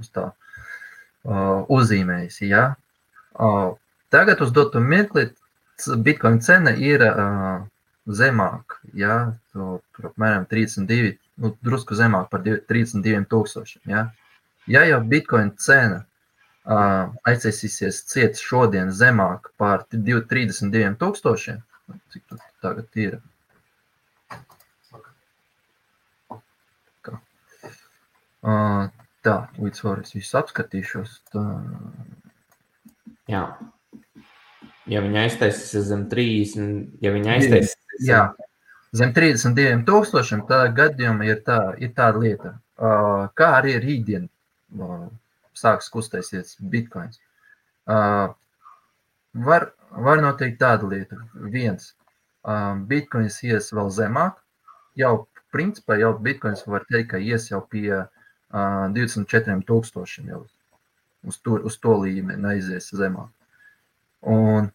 uz tā uh, uzzīmējis. Ja. Uh, tagad uz doto mirkli Bitcoin cena ir uh, zemāk, ja, tur, tur apmēram 32, nu, drusku zemāk par 32 tūkstošiem. Ja. ja jau Bitcoin cena uh, aizsēsīsies ciet šodien zemāk par 32 tūkstošiem, cik tas tagad ir? Uh, tā, līdz var es visu apskatīšos. Tā. Jā. Ja viņa aiztaisīs zem 30, ja viņa aiztaisīs Jā, zem 32 tūkstošiem tādā gadījumā ir, tā, ir tāda lieta, uh, kā arī rītdien uh, sāks kustēsies bitkoins. Uh, var, var notikt tāda lieta, viens, uh, bitkoins ies vēl zemāk, jau principā jau bitkoins var teikt, ka ies jau pie uh, 24 tūkstošiem jau uz to, uz to līmeni aizies zemāk. Un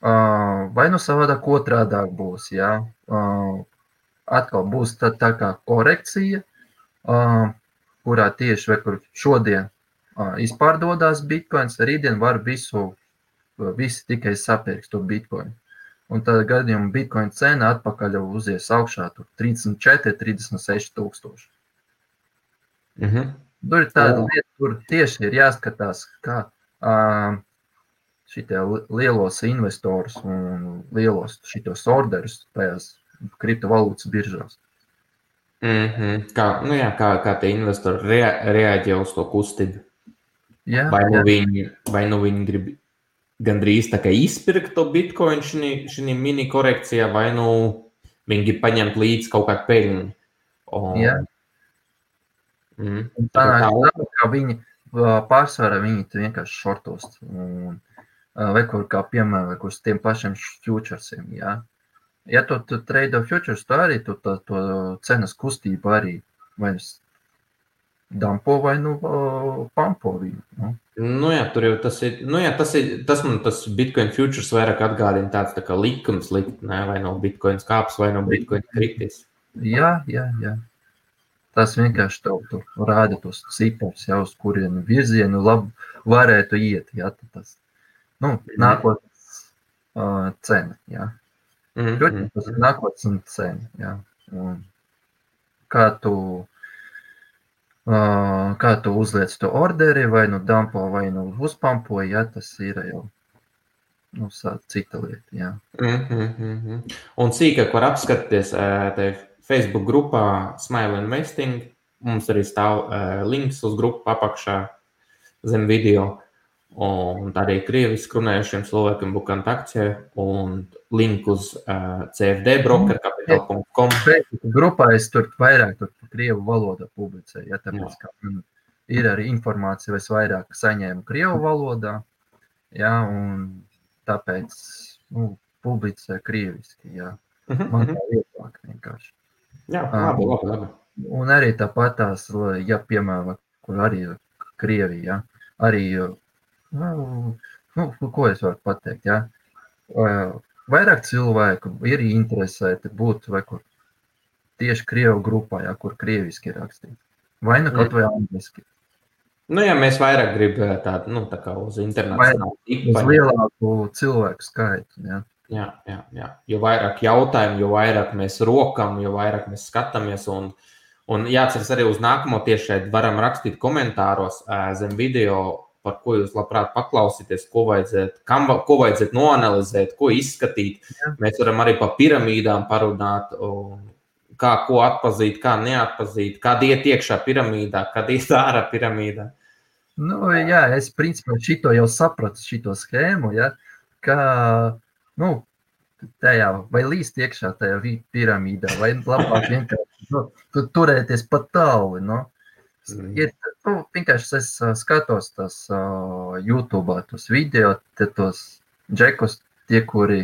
Vai nu savādāk otrādāk būs, jā. Atkal būs tā, tā kā korekcija, kurā tieši, vai kur šodien izpārdodās bitkoins, rītdien var visu, visi tikai sapirks to bitkoinu. Un tādā gadījumā bitkoina cena atpakaļ jau uzies augšā, tur 34, 36 tūkstoši. Mm -hmm. Tur ir tāda lieta, kur tieši ir jāskatās, kā uh, šitie lielos investorus un lielos šitos orderus tajās kriptovalūtas biržās. Mm -hmm. kā, nu jā, kā, kā tie investori rea reaģē uz to kustību? Jā, vai, nu jā. Viņi, vai nu viņi grib gandrīz tā kā izpirkt to bitkoinu šī mini korekcijā, vai nu viņi grib paņemt līdzi kaut kādu peļņu. Un... Jā. Mm. Tā, tā, tā, tā, viņi pārsvarā viņi vienkārši šortos. Un vai kur kā piemēram, uz tiem pašiem futuresiem. Ja, ja tu, tu trade futures, tu arī tu, to, to cenas kustību arī vai dampo vai nu pampo viņu. Nu. Nu jā, tur jau tas ir. Nu jā, tas, ir tas man tas Bitcoin futures vairāk atgādina tāds tā kā likums likt, ne? vai no Bitcoin kāps, vai no Bitcoin kritis. Jā, jā, jā. Tas vienkārši tev tu rāda tos ciparus, jau uz kurienu virzienu labi varētu iet. Jā, tas nu, nākotnes uh, cena. Jā. Mm -hmm. Protams, tas ir nākotnes cena. Jā. Un kā tu, uh, kā tu uzliec to orderi, vai nu dampo, vai nu uzpampo, ja tas ir jau nu, cita lieta. Jā. Mm -hmm. Un sīkāk var apskatīties Facebook grupā Smile Investing. Mums arī stāv links uz grupu apakšā zem video un arī krieviski runājušiem cilvēkiem Bukantakcie un link uz uh, CFD brokeru, kāpēc gmail.com. Facebook grupā es tur vairāk tur krievu valodā publicēju, ja tāpēc, Jā. ka man ir arī informācija, es vairāk saņēmu krievu valodā, ja, un tāpēc, nu, publicēju krieviski, ja. Mhm, Man mhm. tā vieglāk vienkārši. Jā, labi, labi, labi. Un arī tāpat tās, ja, piemēram, kur arī Krievija, ja, arī, nu, nu, ko es varu pateikt, ja, vairāk cilvēku ir interesēti būt vai kur tieši Krievu grupā, ja, kur krieviski ir rakstīts. Vai nu kaut vai angliski. Nu, ja mēs vairāk gribam tādu, nu, tā kā uz internacionālu tipu, lielāku cilvēku skaitu, ja. Jā, jā, jā. Jo vairāk jautājumu, jo vairāk mēs rokam, jo vairāk mēs skatāmies. Un, un jāatcerās arī uz nākamo tiešai varam rakstīt komentāros ā, zem video, par ko jūs labprāt paklausīties, ko vajadzētu, kam, ko vajadzētu noanalizēt, ko izskatīt. Jā. Mēs varam arī par piramīdām parunāt. un Kā ko atpazīt, kā neatpazīt, kāda iet iekšā piramīdā, kāda iet ārā piramīdā. Nu, jā, es principā šito jau sapratu, šito schēmu, ja, ka, nu, tajā vai līst iekšā tajā piramīdā, vai labāk vienkārši nu, tu, turēties pat tālu, nu. Mm. Ir, nu, vienkārši es skatos tas uh, YouTube, tos video, tos džekus, tie, kuri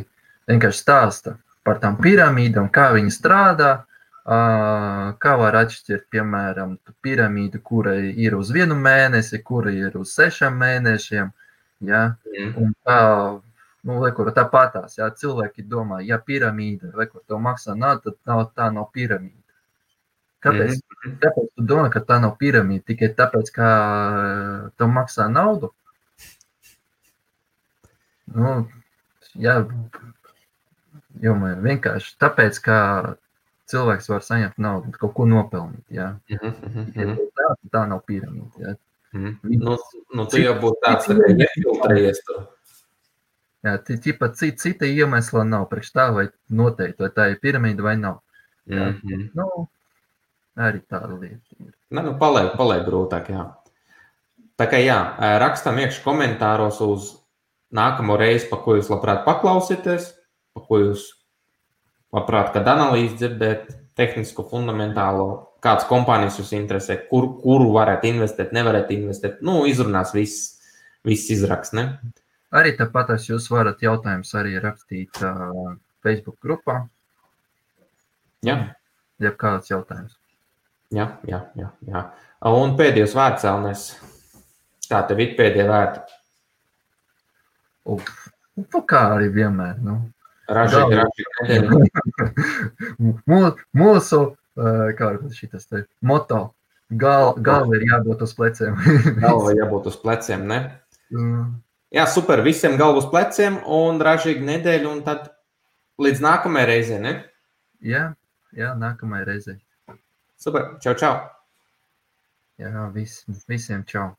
vienkārši stāsta par tām piramīdām, kā viņi strādā, uh, kā var atšķirt, piemēram, piramīdu, kura ir uz vienu mēnesi, kura ir uz sešiem mēnešiem, ja, Mm. un kā, nu, rekur, tāpatās, ja cilvēki domā, ja piramīda, rekur, to maksā nav, tad nav, tā nav piramīda. Kāpēc? Mhm. Kāpēc tu domā, ka tā nav piramīda? Tikai tāpēc, ka eh, tev maksā naudu? Nu, jā, jo man vienkārši tāpēc, ka cilvēks var saņemt naudu, kaut ko nopelnīt. Jā. Ja mhm. tā, tā nav piramīda. Jā. Mhm. Nu, nu, tu jau būtu tāds, ka iefiltrējies tur. Jā, ti- tipa, cita, cita iemesla nav priekš tā, vai noteikti, vai tā ir piramīda vai nav. Jā. Mhm. Nu, arī tāda lieta ir. Nu, nu, paliek, paliek grūtāk. Jā. Tā kā jā, rakstām iekšā komentāros uz nākamo reizi, pa ko jūs labprāt paklausīties, pa ko jūs labprāt kādu analīzi dzirdēt, tehnisko, fundamentālo, kādas kompānijas jūs interesē, kur, kuru varat investēt, nevarat investēt. Nu, izrunās viss, viss izraksts. Ne? Arī tāpat jūs varat jautājumus arī rakstīt uh, Facebook grupā, Jā, ja kāds jautājums. Jā, jā, jā, jā. Un pēdējais vārds, Elnes. Tā tev ir pēdējā. Uf, nu, kā arī vienmēr. Nu. Ražīgi, ražīgi Mūsu kā ir šitas te moto. Gal, galva ir jābūt uz pleciem. Galva jābūt uz pleciem, ne? Mm, Jā, super. Visiem galvu uz pleciem un ražīgi nedēļa. Un tad līdz nākamajai reizei. Ne? jā, jā, nākamajai reizei. Super. Čau, čau. Jā, vis, visiem čau.